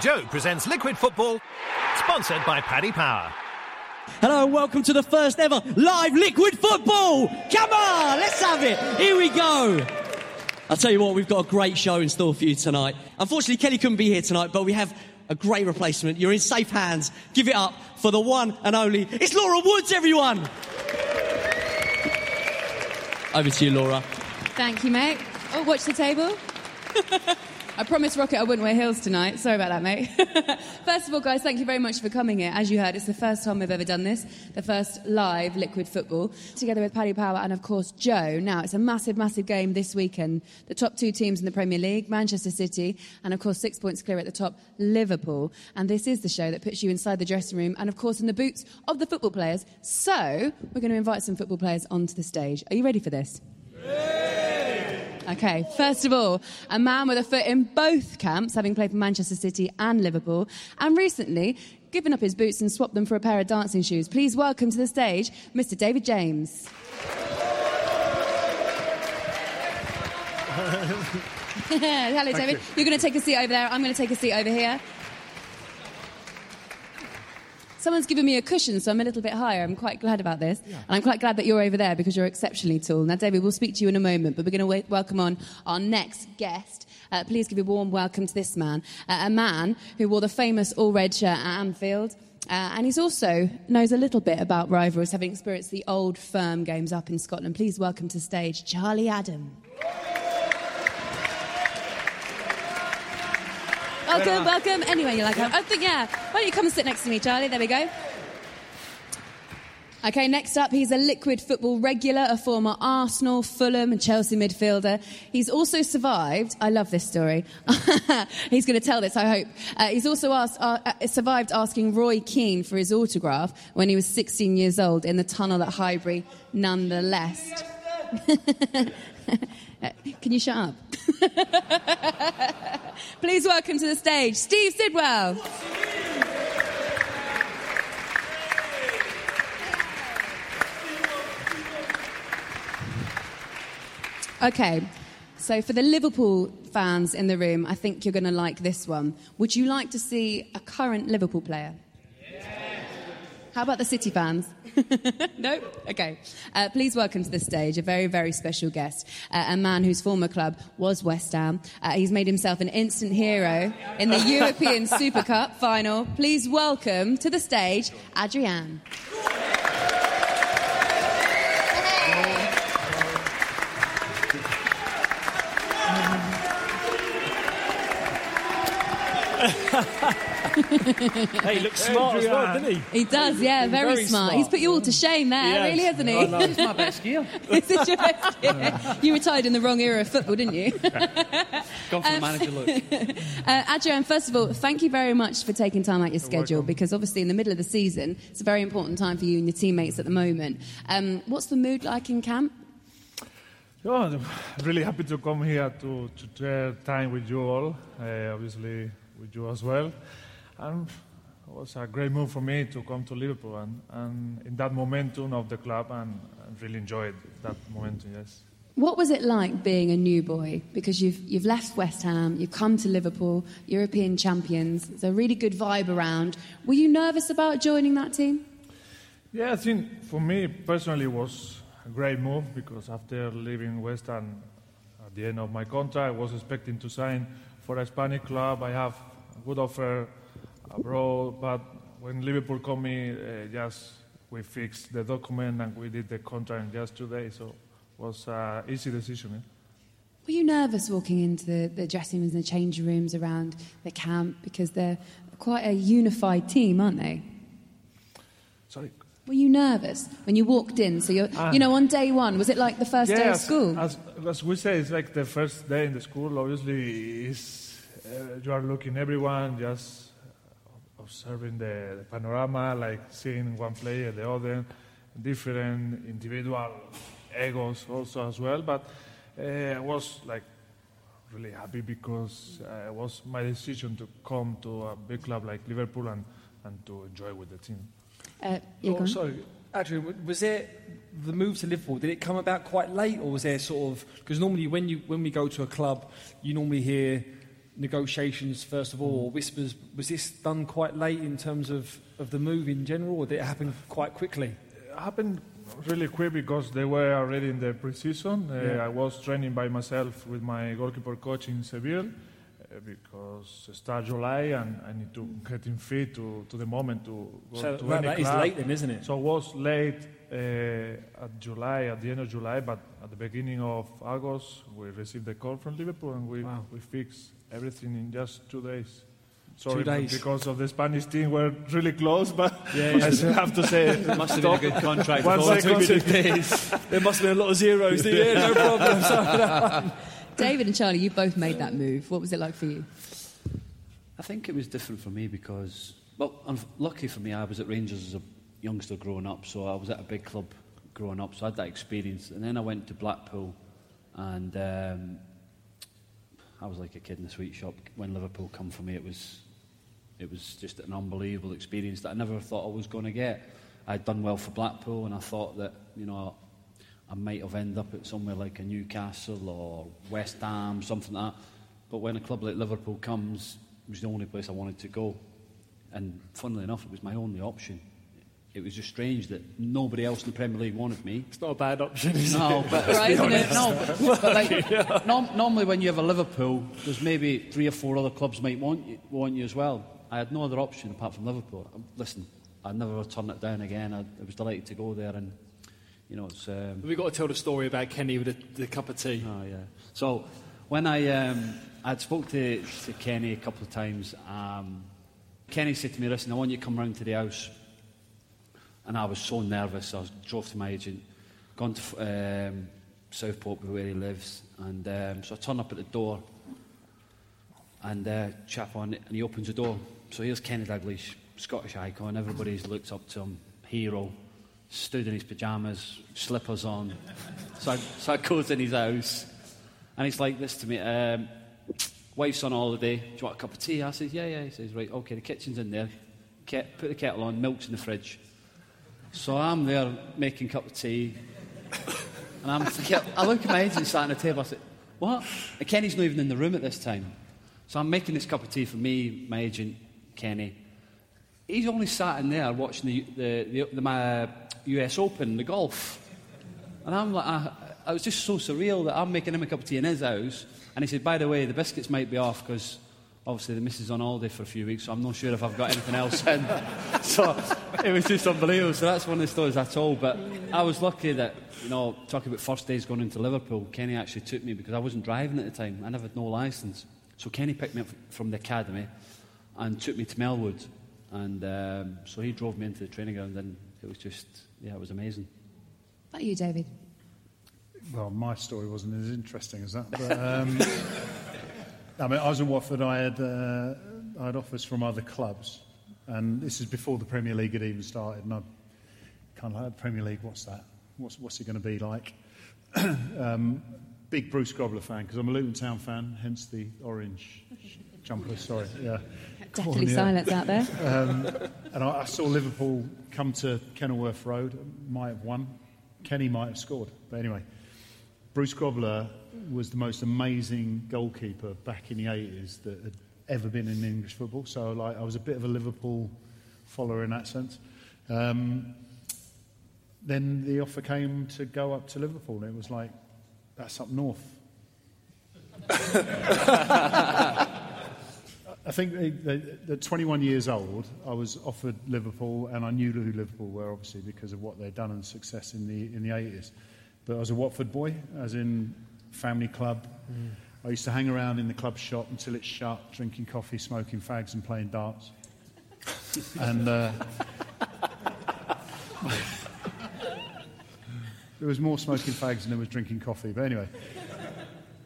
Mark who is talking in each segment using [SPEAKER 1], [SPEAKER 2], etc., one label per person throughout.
[SPEAKER 1] Joe presents Liquid Football, sponsored by Paddy Power.
[SPEAKER 2] Hello and welcome to the first ever live liquid football. Come on, let's have it. Here we go. I'll tell you what, we've got a great show in store for you tonight. Unfortunately, Kelly couldn't be here tonight, but we have a great replacement. You're in safe hands. Give it up for the one and only. It's Laura Woods, everyone. Over to you, Laura.
[SPEAKER 3] Thank you, mate. Oh, watch the table. I promised Rocket I wouldn't wear heels tonight. Sorry about that, mate. first of all, guys, thank you very much for coming here. As you heard, it's the first time we've ever done this, the first live liquid football, together with Paddy Power and, of course, Joe. Now, it's a massive, massive game this weekend. The top two teams in the Premier League, Manchester City, and, of course, six points clear at the top, Liverpool. And this is the show that puts you inside the dressing room and, of course, in the boots of the football players. So, we're going to invite some football players onto the stage. Are you ready for this? Okay, first of all, a man with a foot in both camps, having played for Manchester City and Liverpool, and recently given up his boots and swapped them for a pair of dancing shoes. Please welcome to the stage Mr. David James. Hello, David. You. You're going to take a seat over there. I'm going to take a seat over here. Someone's given me a cushion, so I'm a little bit higher. I'm quite glad about this. Yeah. And I'm quite glad that you're over there because you're exceptionally tall. Now, David, we'll speak to you in a moment, but we're going to welcome on our next guest. Uh, please give a warm welcome to this man, uh, a man who wore the famous all red shirt at Anfield. Uh, and he's also knows a little bit about rivals, having experienced the old firm games up in Scotland. Please welcome to stage Charlie Adam. Welcome, welcome. Anyway, you like yeah. I think, yeah. Why don't you come and sit next to me, Charlie? There we go. Okay, next up, he's a liquid football regular, a former Arsenal, Fulham, and Chelsea midfielder. He's also survived. I love this story. he's going to tell this, I hope. Uh, he's also asked, uh, uh, survived asking Roy Keane for his autograph when he was 16 years old in the tunnel at Highbury, nonetheless. Uh, can you shut up? Please welcome to the stage Steve Sidwell. Okay, so for the Liverpool fans in the room, I think you're going to like this one. Would you like to see a current Liverpool player? How about the City fans? no? Okay. Uh, please welcome to the stage a very, very special guest, uh, a man whose former club was West Ham. Uh, he's made himself an instant hero in the European Super Cup final. Please welcome to the stage Adrian.
[SPEAKER 4] hey, he looks smart as well, doesn't he?
[SPEAKER 3] He does, yeah, very, very smart. smart. He's put you all to shame there, yes. really, hasn't he?
[SPEAKER 4] Oh, no, it's my best gear.
[SPEAKER 3] this is your best gear. you retired in the wrong era of football, didn't you?
[SPEAKER 4] Gone for um, the manager look.
[SPEAKER 3] Uh, Adrian, first of all, thank you very much for taking time out your schedule because obviously in the middle of the season, it's a very important time for you and your teammates at the moment. Um, what's the mood like in camp?
[SPEAKER 5] Oh, I'm really happy to come here to, to share time with you all, uh, obviously with you as well. And it was a great move for me to come to Liverpool and, and in that momentum of the club and, really enjoyed that momentum, yes.
[SPEAKER 3] What was it like being a new boy? Because you've, you've left West Ham, you've come to Liverpool, European champions. There's a really good vibe around. Were you nervous about joining that team?
[SPEAKER 5] Yeah, I think for me personally it was a great move because after leaving West Ham at the end of my contract, I was expecting to sign for a Spanish club. I have a good offer abroad, but when Liverpool called me, uh, just we fixed the document and we did the contract just today, so it was an easy decision. Eh?
[SPEAKER 3] Were you nervous walking into the, the dressing rooms and the change rooms around the camp because they're quite a unified team, aren't they?
[SPEAKER 5] Sorry.
[SPEAKER 3] Were you nervous when you walked in? So you're, uh, you know, on day one, was it like the first
[SPEAKER 5] yeah,
[SPEAKER 3] day of school?
[SPEAKER 5] As, as, we say, it's like the first day in the school. Obviously, is uh, you are looking everyone, just observing the, the, panorama, like seeing one player, the other, different individual egos also as well. But uh, I was like really happy because uh, it was my decision to come to a big club like Liverpool and, and to enjoy with the team.
[SPEAKER 3] Uh, oh,
[SPEAKER 4] sorry. Actually, was it the move to Liverpool? Did it come about quite late, or was there sort of because normally when you when we go to a club, you normally hear negotiations first of all, whispers? Was this done quite late in terms of, of the move in general, or did it happen quite quickly?
[SPEAKER 5] It happened really quick because they were already in the preseason. Uh, I was training by myself with my goalkeeper coach in Seville uh, because it start July and I need to get in fit to, to the moment to go
[SPEAKER 4] So
[SPEAKER 5] to
[SPEAKER 4] that, that is late then, isn't it?
[SPEAKER 5] So it was late uh, at July, at the end of July, but at the beginning of August, we received the call from Liverpool and we,
[SPEAKER 4] Wow.
[SPEAKER 5] we fixed everything in just two days. Sorry,
[SPEAKER 4] days.
[SPEAKER 5] because of the Spanish team we're really close, but
[SPEAKER 4] Yeah,
[SPEAKER 5] I still have to say it
[SPEAKER 6] Must have been a good contract.
[SPEAKER 5] One
[SPEAKER 6] for all
[SPEAKER 5] second.
[SPEAKER 6] two days.
[SPEAKER 4] there must have been a lot of zeros. yeah, no problem. Sorry.
[SPEAKER 3] David and Charlie, you both made that move. What was it like for you?
[SPEAKER 6] I think it was different for me because, well, I'm lucky for me, I was at Rangers as a youngster growing up, so I was at a big club growing up, so I had that experience. And then I went to Blackpool, and um, I was like a kid in a sweet shop. When Liverpool come for me, it was, it was just an unbelievable experience that I never thought I was going to get. I'd done well for Blackpool, and I thought that, you know, I might have ended up at somewhere like a Newcastle or West Ham, something like that. But when a club like Liverpool comes, it was the only place I wanted to go. And funnily enough, it was my only option. It was just strange that nobody else in the Premier League wanted me.
[SPEAKER 4] It's not a bad option, is
[SPEAKER 6] No,
[SPEAKER 4] it?
[SPEAKER 6] but,
[SPEAKER 3] Right,
[SPEAKER 6] no, but, but like, norm, normally when you have a Liverpool, there's maybe three or four other clubs might want you, want you as well. I had no other option apart from Liverpool. Um, Listen, I'd never turn it down again. I, I was delighted to go there, and you know, it's. Um,
[SPEAKER 4] We've got to tell the story about Kenny with the, the cup of tea.
[SPEAKER 6] Oh yeah. So when I um, I'd spoke to, to Kenny a couple of times, um, Kenny said to me, "Listen, I want you to come round to the house." And I was so nervous. I drove to my agent, gone to um, Southport where he lives, and um, so I turn up at the door, and uh, chap on it, and he opens the door. So here's Kenny Dalglish, Scottish icon. Everybody's looked up to him, hero. Stood in his pyjamas, slippers on. So I, so I goes in his house, and he's like this to me. Um, wife's on holiday. Do you want a cup of tea? I says, yeah, yeah. He says, right, okay, the kitchen's in there. Put the kettle on, milk's in the fridge. So I'm there making a cup of tea, and I'm thinking, I look at my agent sat on the table. I said, what? And Kenny's not even in the room at this time. So I'm making this cup of tea for me, my agent, Kenny. He's only sat in there watching the, the, the, the my US Open, the golf. And I'm like, I, I was just so surreal that I'm making him a cup of tea in his house. And he said, by the way, the biscuits might be off because obviously the missus on holiday for a few weeks, so I'm not sure if I've got anything else in. so it was just unbelievable. So that's one of the stories I told. But I was lucky that, you know, talking about first days going into Liverpool, Kenny actually took me because I wasn't driving at the time. I never had no licence. So Kenny picked me up from the academy and took me to Melwood. And um, so he drove me into the training ground and it was just, yeah, it was amazing.
[SPEAKER 3] What about you, David?
[SPEAKER 7] Well, my story wasn't as interesting as that. But, um, I mean, I was in Watford. I had, uh, I had offers from other clubs, and this is before the Premier League had even started. And I kind of like Premier League. What's that? What's what's it going to be like? um, big Bruce Grobbelaar fan because I'm a Luton Town fan, hence the orange jumper. Sorry, yeah.
[SPEAKER 3] Definitely silence out there.
[SPEAKER 7] Um, and I, I saw Liverpool come to Kenilworth Road, might have won. Kenny might have scored. But anyway, Bruce Grobbelaar was the most amazing goalkeeper back in the 80s that had ever been in English football. So like, I was a bit of a Liverpool follower in that sense. Um, then the offer came to go up to Liverpool, and it was like, that's up north. I think at 21 years old, I was offered Liverpool, and I knew who Liverpool were, obviously, because of what they'd done and success in the, in the 80s. But I was a Watford boy, as in family club. I used to hang around in the club shop until it shut, drinking coffee, smoking fags, and playing darts. and uh, there was more smoking fags than there was drinking coffee. But anyway.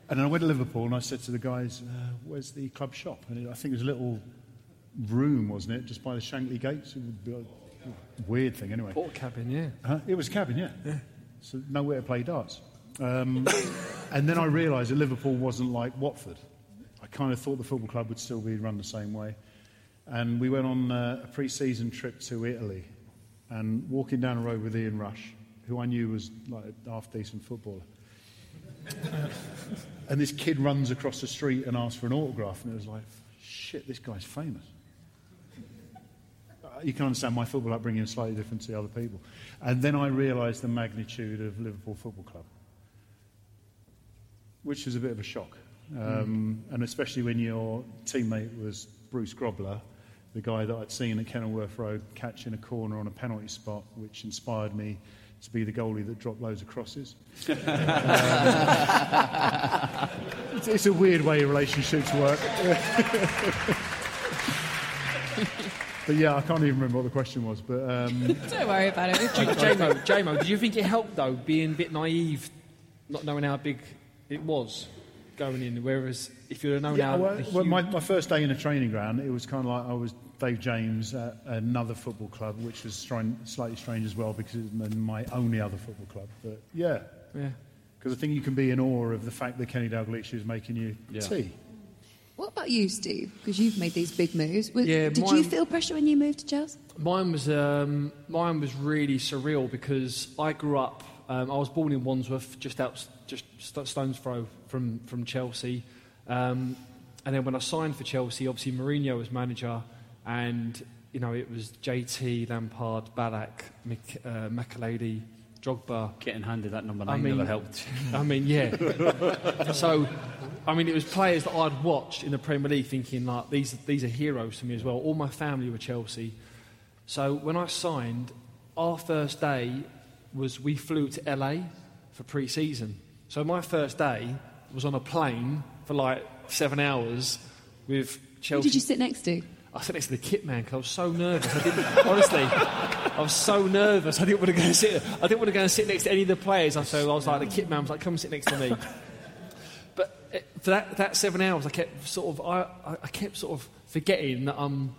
[SPEAKER 7] And then I went to Liverpool and I said to the guys, uh, where's the club shop? And I think it was a little room, wasn't it, just by the Shankly gates? It would be a weird thing, anyway.
[SPEAKER 4] Port cabin, yeah.
[SPEAKER 7] Huh? It was a cabin, yeah. So nowhere to play darts. Um, and then I realised that Liverpool wasn't like Watford. I kind of thought the football club would still be run the same way. And we went on uh, a pre-season trip to Italy and walking down the road with Ian Rush, who I knew was like a half-decent footballer. and this kid runs across the street and asks for an autograph, and it was like, shit, this guy's famous. You can understand my football upbringing is slightly different to other people. And then I realised the magnitude of Liverpool Football Club, which was a bit of a shock. Um, And especially when your teammate was Bruce Grobbelaar, the guy that I'd seen at Kenilworth Road catching a corner on a penalty spot, which inspired me to be the goalie that dropped loads of crosses. Um, it's, it's a weird way relationships work. but yeah, I can't even remember what the question was. But um,
[SPEAKER 3] Don't worry about it. We've
[SPEAKER 4] JMO, JMO, did you think it helped though, being a bit naive, not knowing how big it was going in? Whereas if you'd have known
[SPEAKER 7] yeah,
[SPEAKER 4] how.
[SPEAKER 7] well,
[SPEAKER 4] the
[SPEAKER 7] well, my, my first day in a training ground, it was kind of like I was Dave James at another football club, which was strange, slightly strange as well because it was my only other football club. But yeah,
[SPEAKER 4] yeah.
[SPEAKER 7] because I think you can be in awe of the fact that Kenny Dalglish is making you
[SPEAKER 6] Yeah.
[SPEAKER 7] tea.
[SPEAKER 3] What about you, Steve? Because you've made these big moves. Was-
[SPEAKER 4] Yeah,
[SPEAKER 3] did
[SPEAKER 4] mine-
[SPEAKER 3] you feel pressure when you moved to Chelsea?
[SPEAKER 4] Mine was um, mine was really surreal because I grew up. Um, I was born in Wandsworth, just out, just st- stones throw from from Chelsea. Um, and then when I signed for Chelsea, obviously Mourinho was manager, and you know it was JT, Lampard, Ballack, Mc, uh, Makelele, Drogba.
[SPEAKER 6] Getting handed that number nine I
[SPEAKER 4] mean-
[SPEAKER 6] never helped.
[SPEAKER 4] I mean, yeah. so, I mean, it was players that I'd watched in the Premier League, thinking like these these are heroes to me as well. All my family were Chelsea. So when I signed, our first day was we flew to LA for pre-season. So my first day was on a plane for like seven hours with
[SPEAKER 3] Who
[SPEAKER 4] Chelsea.
[SPEAKER 3] did you sit next to?
[SPEAKER 4] I sat next to the kit man because I was so nervous. I didn't, honestly, I was so nervous. I didn't want to go and sit. I didn't want to go and sit next to any of the players. I So I was like, the kit man was like, "Come sit next to me." But eh, for that, that seven hours, I kept sort of, I, I- I kept sort of forgetting that I'm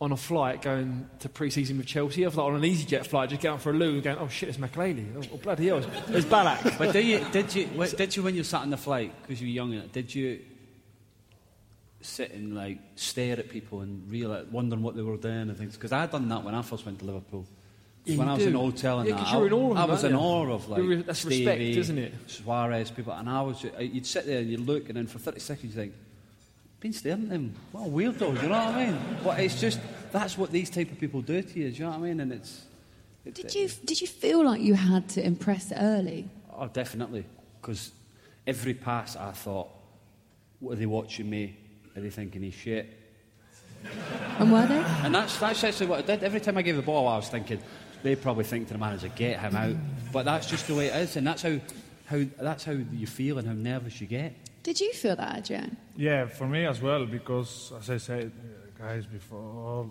[SPEAKER 4] on a flight going to pre-season with Chelsea. I was like on an EasyJet flight, just going for a loo and going, "Oh shit, it's Makelele. Oh, oh, bloody hell, it's, Ballack.
[SPEAKER 6] But did you, did you, wh- did you when you sat on the flight, because you were young, did you sit and like stare at people and realize, wondering what they were doing and things? Because I had done that when I first went to Liverpool.
[SPEAKER 4] Yeah,
[SPEAKER 6] when I was in
[SPEAKER 4] do.
[SPEAKER 6] the hotel and
[SPEAKER 4] Yeah,
[SPEAKER 6] that,
[SPEAKER 4] you're in awe of
[SPEAKER 6] I, I was in awe of like
[SPEAKER 4] You're- that's respect,
[SPEAKER 6] Stevie,
[SPEAKER 4] isn't it?
[SPEAKER 6] Suarez, people, and I was, you'd sit there and you look, and then for 30 seconds you think, been staring at them. What a weirdo, you know what I mean? But it's just that's what these type of people do to you. Do you know what I mean? And it's. it's
[SPEAKER 3] Did you did you feel like you had to impress early?
[SPEAKER 6] Oh, definitely. Because every pass I thought, what are they watching me? Are they thinking he's shit?
[SPEAKER 3] And were they?
[SPEAKER 6] And that's, that's actually what I did. Every time I gave the ball, I was thinking, they probably think to the manager, get him out. But that's just the way it is. And that's how, how, that's how you feel and how nervous you get.
[SPEAKER 3] Did you feel that, Adrian?
[SPEAKER 5] Yeah, for me as well, because as I said, uh, guys, before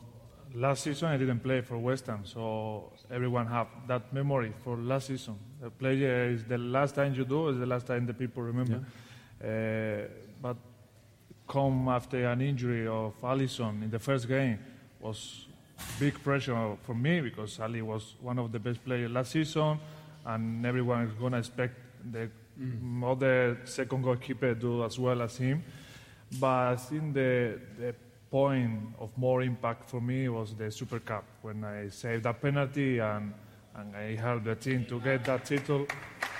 [SPEAKER 5] last season I didn't play for West Ham, so everyone have that memory for last season. The player is the last time you do is the last time the people remember. Uh, but come after an injury of Alisson in the first game was big pressure for me because Ali was one of the best players last season, and everyone is gonna expect the other second goalkeeper do as well as him. But I think the, the point of more impact for me was the Super Cup when I saved that penalty and, and I helped the team to get that title.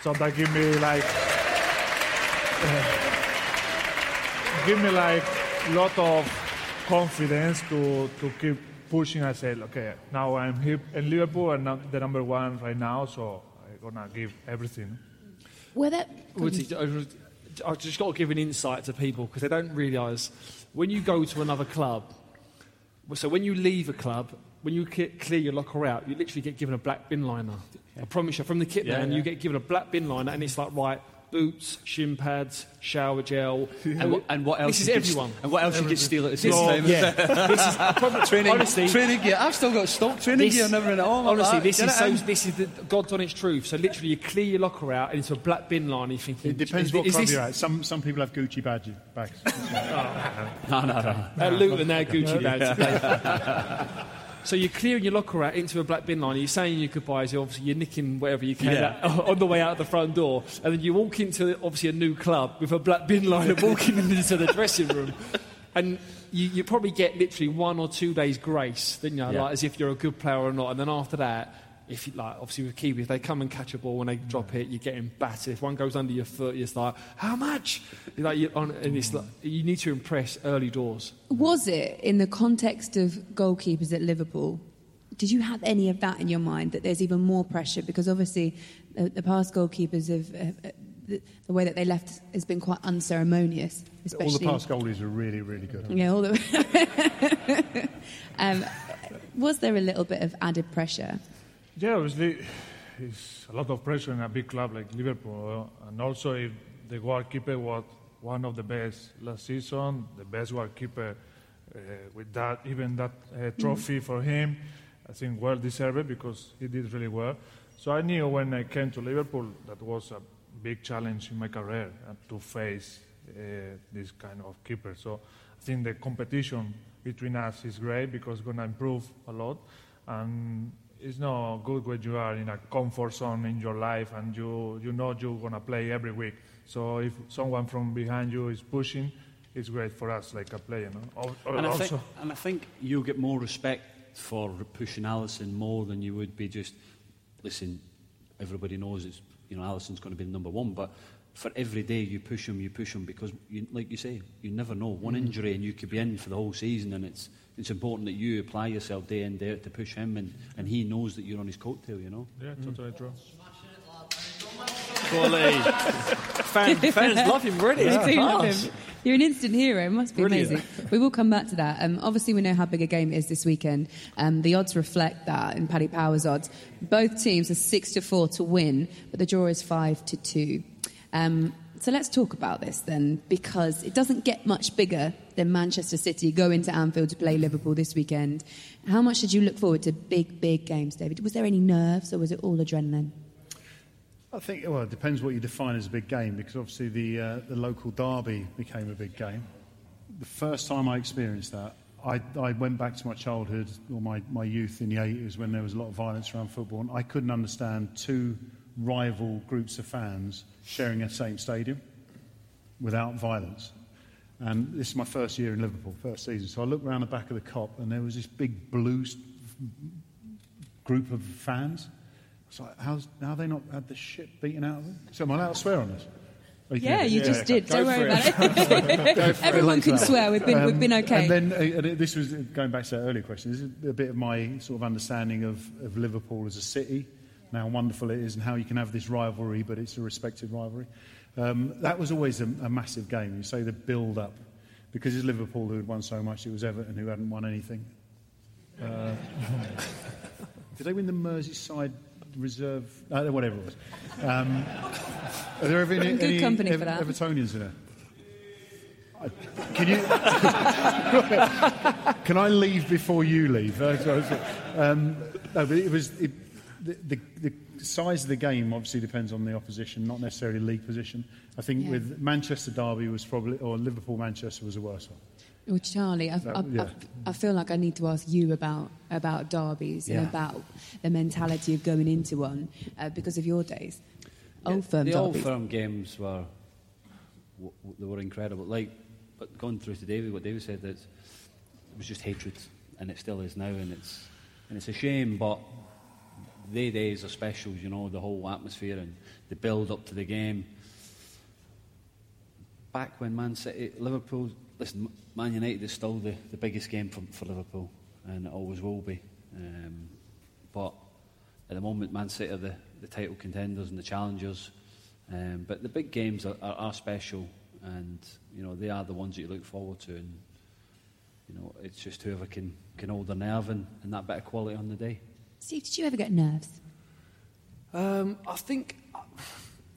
[SPEAKER 5] So that gave me like give me like lot of confidence to, to keep pushing. I said, okay, now I'm here in Liverpool and I'm the number one right now, so I'm gonna give everything.
[SPEAKER 3] Were there?
[SPEAKER 4] Would you- I- I've just got to give an insight to people because they don't realise when you go to another club. So when you leave a club, when you clear your locker out, you literally get given a black bin liner. I promise you, from the kit
[SPEAKER 6] Yeah,
[SPEAKER 4] man,
[SPEAKER 6] yeah.
[SPEAKER 4] you get given a black bin liner, and it's like right. Boots, shin pads, shower gel.
[SPEAKER 6] And, what, and what else?
[SPEAKER 4] This is everyone.
[SPEAKER 6] st- and what else you could steal at the same
[SPEAKER 4] This-
[SPEAKER 6] time?
[SPEAKER 4] yeah, this is I promise,
[SPEAKER 6] training,
[SPEAKER 4] honestly,
[SPEAKER 6] training gear. I've still got stock training
[SPEAKER 4] this-
[SPEAKER 6] gear and everything at home.
[SPEAKER 4] honestly, this
[SPEAKER 6] that.
[SPEAKER 4] is
[SPEAKER 6] Get
[SPEAKER 4] so. This is the God's honest truth. So literally, you clear your locker out and into a black bin line. You're thinking,
[SPEAKER 7] It depends
[SPEAKER 4] is,
[SPEAKER 7] what
[SPEAKER 4] is
[SPEAKER 7] club
[SPEAKER 4] this,
[SPEAKER 7] you're at. Some, some people have Gucci badge, bags. Oh.
[SPEAKER 6] No, no, no.
[SPEAKER 4] At Luton, they're Gucci bags. so you're clearing your locker out into a black bin line. You're saying your goodbyes. You're obviously you're nicking whatever you can
[SPEAKER 6] Yeah.
[SPEAKER 4] out- on the way out of the front door, and then you walk into obviously a new club with a black bin liner walking into the dressing room, and you, you probably get literally one or two days grace, then you?
[SPEAKER 6] Yeah.
[SPEAKER 4] Like as if you're a good player or not, and then after that. If you, like obviously with keepers, if they come and catch a ball and they mm. drop it, you're getting battered. If one goes under your foot, you're like, how much? You're like, you're on, and it's like, you need to impress early doors.
[SPEAKER 3] Was it in the context of goalkeepers at Liverpool? Did you have any of that in your mind that there's even more pressure? Because obviously, the, the past goalkeepers have. have the, the way that they left has been quite unceremonious, especially.
[SPEAKER 7] All the past goalies are really, really good.
[SPEAKER 3] Yeah, all the. um, was there a little bit of added pressure?
[SPEAKER 5] Yeah, obviously, it's a lot of pressure in a big club like Liverpool, uh, and also if the goalkeeper was one of the best last season, the best goalkeeper uh, with that, even that uh, trophy for him, I think well deserved because he did really well. So I knew when I came to Liverpool that was a big challenge in my career uh, to face uh, this kind of keeper. So I think the competition between us is great because it's going to improve a lot. And it's not good when you are in a comfort zone in your life and you, you know you're going to play every week. So if someone from behind you is pushing, it's great for us like a player. No?
[SPEAKER 6] and, I think, and I think you'll get more respect for pushing Alisson more than you would be just, listen, everybody knows it's you know, Alisson's going to be the number one. But for every day you push him, you push him because, you, like you say, you never know. One mm. injury and you could be in for the whole season, and it's it's important that you apply yourself day in day out to push him, and, and he knows that you're on his coattail. You know.
[SPEAKER 5] Yeah, totally mm. true.
[SPEAKER 4] Quality. Fan, fans love him, really.
[SPEAKER 3] Yeah. do love him. You're an instant hero. It must be Brilliant. amazing. We will come back to that. Um, obviously, we know how big a game it is this weekend. Um, the odds reflect that in Paddy Power's odds. Both teams are six to four to win, but the draw is five to two. Um, so let's talk about this then, because it doesn't get much bigger than Manchester City going to Anfield to play Liverpool this weekend. How much did you look forward to big, big games, David? Was there any nerves or was it all adrenaline?
[SPEAKER 7] I think, well, it depends what you define as a big game, because obviously the, uh, the local derby became a big game. The first time I experienced that, I, I went back to my childhood or my, my youth in the 80s when there was a lot of violence around football, and I couldn't understand two rival groups of fans sharing a same stadium without violence. And this is my first year in Liverpool, first season. So I looked around the back of the Kop, and there was this big blue group of fans. It's like, how's, how have they not had the shit beaten out of them? So am I allowed to swear on this?
[SPEAKER 3] Yeah, you yeah, just yeah, did. Don't worry it. about it. Everyone can swear. We've been, um, we've been okay.
[SPEAKER 7] And then uh, this was going back to that earlier question. This is a bit of my sort of understanding of, of Liverpool as a city, how wonderful it is, and how you can have this rivalry, but it's a respected rivalry. Um, that was always a, a, massive game. You say the build up, because it's Liverpool who had won so much. It was Everton who hadn't won anything. Uh, did they win the Merseyside reserve, uh, whatever it was. Um, are there ever any,
[SPEAKER 3] good any company
[SPEAKER 7] Ever,
[SPEAKER 3] for that.
[SPEAKER 7] Evertonians in there? Can you? can I leave before you leave? Um, no, but it was it, the, the, the, size of the game obviously depends on the opposition, not necessarily league position. I think yeah. with Manchester Derby was probably, or Liverpool Manchester was a worse one.
[SPEAKER 3] Well, Charlie, I, I, yeah. I, I, feel like I need to ask you about, about derbies yeah. and about the mentality of going into one uh, because of your days. Old Firm
[SPEAKER 6] The
[SPEAKER 3] derbies.
[SPEAKER 6] Old Firm games were, they were incredible. Like, but going through to David, what David said, that it was just hatred, and it still is now, and it's, and it's a shame, but they days are special, you know, the whole atmosphere and the build up to the game. Back when Man City, Liverpool listen, Man United is still the, the biggest game for, for Liverpool, and it always will be. Um, but at the moment, Man City are the, the title contenders and the challengers. Um, but the big games are, are, are, special, and you know they are the ones that you look forward to. And you know it's just whoever can can hold their nerve and, and that bit of quality on the day.
[SPEAKER 3] Steve, did you ever get nerves?
[SPEAKER 4] Um, I think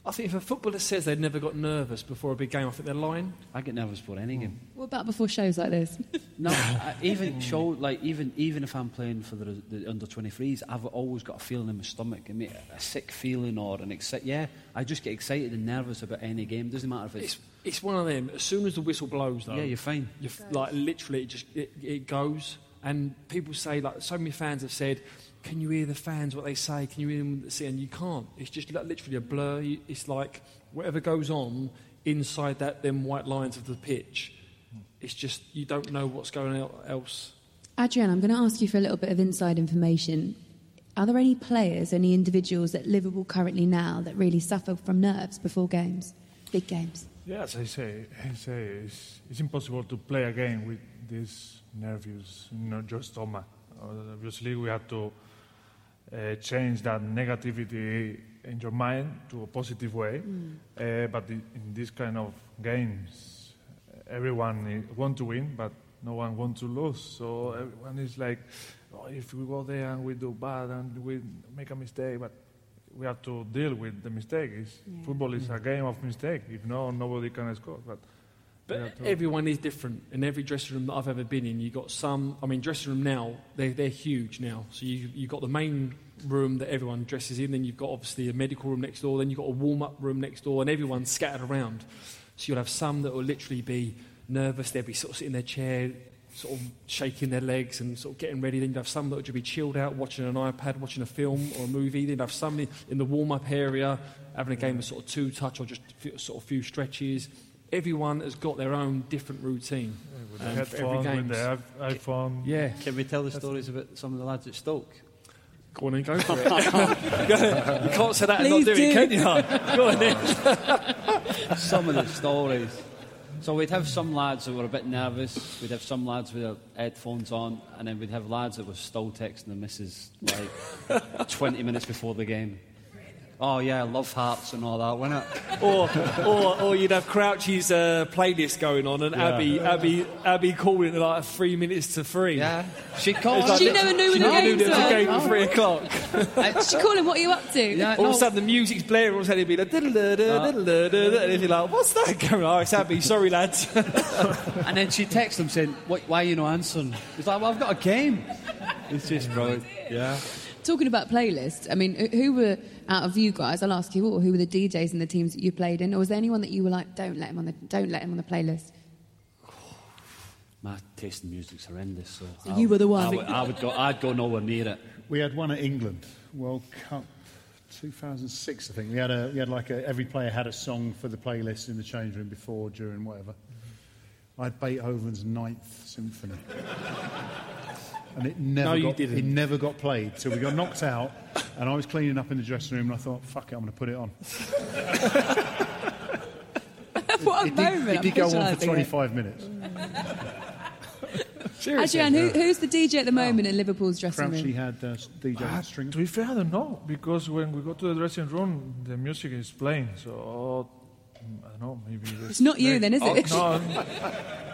[SPEAKER 4] I think if a footballer says they've never got nervous before a big game, I think they're lying.
[SPEAKER 6] I get nervous before any game.
[SPEAKER 3] What about before shows like this?
[SPEAKER 6] no, I, even show like even even if I'm playing for the, the under 23s, I've always got a feeling in my stomach, I mean, a sick feeling or an excited. Yeah, I just get excited and nervous about any game. Doesn't matter if it's.
[SPEAKER 4] It's, it's one of them. As soon as the whistle blows, though,
[SPEAKER 6] yeah, you're fine.
[SPEAKER 4] You're like literally, it just it, it goes. And people say like so many fans have said can you hear the fans, what they say? Can you hear them say? And you can't. It's just literally a blur. It's like whatever goes on inside that them white lines of the pitch. It's just you don't know what's going on else.
[SPEAKER 3] Adrian, I'm going to ask you for a little bit of inside information. Are there any players, any individuals at Liverpool currently now that really suffer from nerves before games, big games?
[SPEAKER 5] Yeah, as I say, I say it's, it's impossible to play a game with this nervous, not your stomach. Uh, obviously, we have to uh, change that negativity in your mind to a positive way. Uh, but i- in this kind of games, everyone want to win, but no one want to lose. So everyone is like, oh, if we go there and we do bad and we make a mistake, but we have to deal with the mistake. It's, Football is a game of mistake. If no, nobody can score. But, we
[SPEAKER 4] But everyone is different. In every dressing room that I've ever been in, you've got some. I mean, dressing room now they they're huge now. So you you've got the main room that everyone dresses in. Then you've got obviously a medical room next door. Then you've got a warm up room next door, and everyone's scattered around. So you'll have some that will literally be nervous. They'll be sort of sitting in their chair, sort of shaking their legs and sort of getting ready. Then you'd have some that would be chilled out, watching an iPad, watching a film or a movie. Then you'd have some in- in the warm up area, having a game of sort of two touch or just sort of a few stretches. Everyone has got their own different routine.
[SPEAKER 5] with the
[SPEAKER 4] um, every
[SPEAKER 5] headphone, with the i- iPhone.
[SPEAKER 4] Yeah,
[SPEAKER 6] Can we tell the stories about some of the lads at Stoke?
[SPEAKER 4] go on and go for it. you can't say that and not
[SPEAKER 3] Please
[SPEAKER 4] do it,
[SPEAKER 3] do.
[SPEAKER 4] can you? Go on then.
[SPEAKER 6] some of the stories. So we'd have some lads that were a bit nervous. We'd have some lads with their headphones on, and then we'd have lads that were still texting the missus like 20 minutes before the game. Oh yeah, love hearts and all that, wasn't it?
[SPEAKER 4] or, or, or you'd have Crouchy's uh, playlist going on and Abby, Abby, Abby calling it like three minutes to three.
[SPEAKER 6] Yeah, she called.
[SPEAKER 3] She never knew when
[SPEAKER 4] She
[SPEAKER 3] the
[SPEAKER 4] never knew
[SPEAKER 3] games
[SPEAKER 4] there was a
[SPEAKER 3] were.
[SPEAKER 4] game at three o'clock.
[SPEAKER 3] She call him, what are you up to?
[SPEAKER 6] Yeah,
[SPEAKER 4] All of a sudden the music's blaring, all of a sudden it'd be like, diddle-da-da, diddle-da-da-da, and you're like, what's that going on? Oh, it's Abby, sorry lads.
[SPEAKER 6] And then she texted him saying, "Why, why are you not answering?" He's like, "Well, I've got a game." It's just brilliant. Yeah.
[SPEAKER 3] Talking about playlists, I mean, who- who were out of you guys? I'll ask you all. Who were the DJs and the teams that you played in, or was there anyone that you were like, don't let him on the, don't let him on the playlist?
[SPEAKER 6] My taste in music's horrendous. So,
[SPEAKER 3] So you were the one.
[SPEAKER 6] I would, I would go. I'd go nowhere near it.
[SPEAKER 7] We had one at England World Cup 2006, I think. We had a we had like a, every player had a song for the playlist in the change room before, during, whatever. I had Beethoven's Ninth Symphony, and it never
[SPEAKER 4] No, you
[SPEAKER 7] got
[SPEAKER 4] didn't.
[SPEAKER 7] it never got played. So we got knocked out, and I was cleaning up in the dressing room, and I thought, "Fuck it, I'm going to put it on."
[SPEAKER 3] what a
[SPEAKER 7] It did,
[SPEAKER 3] moment!
[SPEAKER 7] it did go on for
[SPEAKER 3] I'm visualising it.
[SPEAKER 7] 25 minutes. Seriously.
[SPEAKER 3] Adrian, who, who's the DJ at the moment in Liverpool's dressing
[SPEAKER 7] Crouchy
[SPEAKER 3] room?
[SPEAKER 7] had uh, DJ
[SPEAKER 5] Ah,
[SPEAKER 7] string.
[SPEAKER 5] to be fair, I don't know because when we go to the dressing room, the music is playing. So I don't know. Maybe
[SPEAKER 3] It's not you then, is
[SPEAKER 5] Oh,
[SPEAKER 3] it?
[SPEAKER 5] no,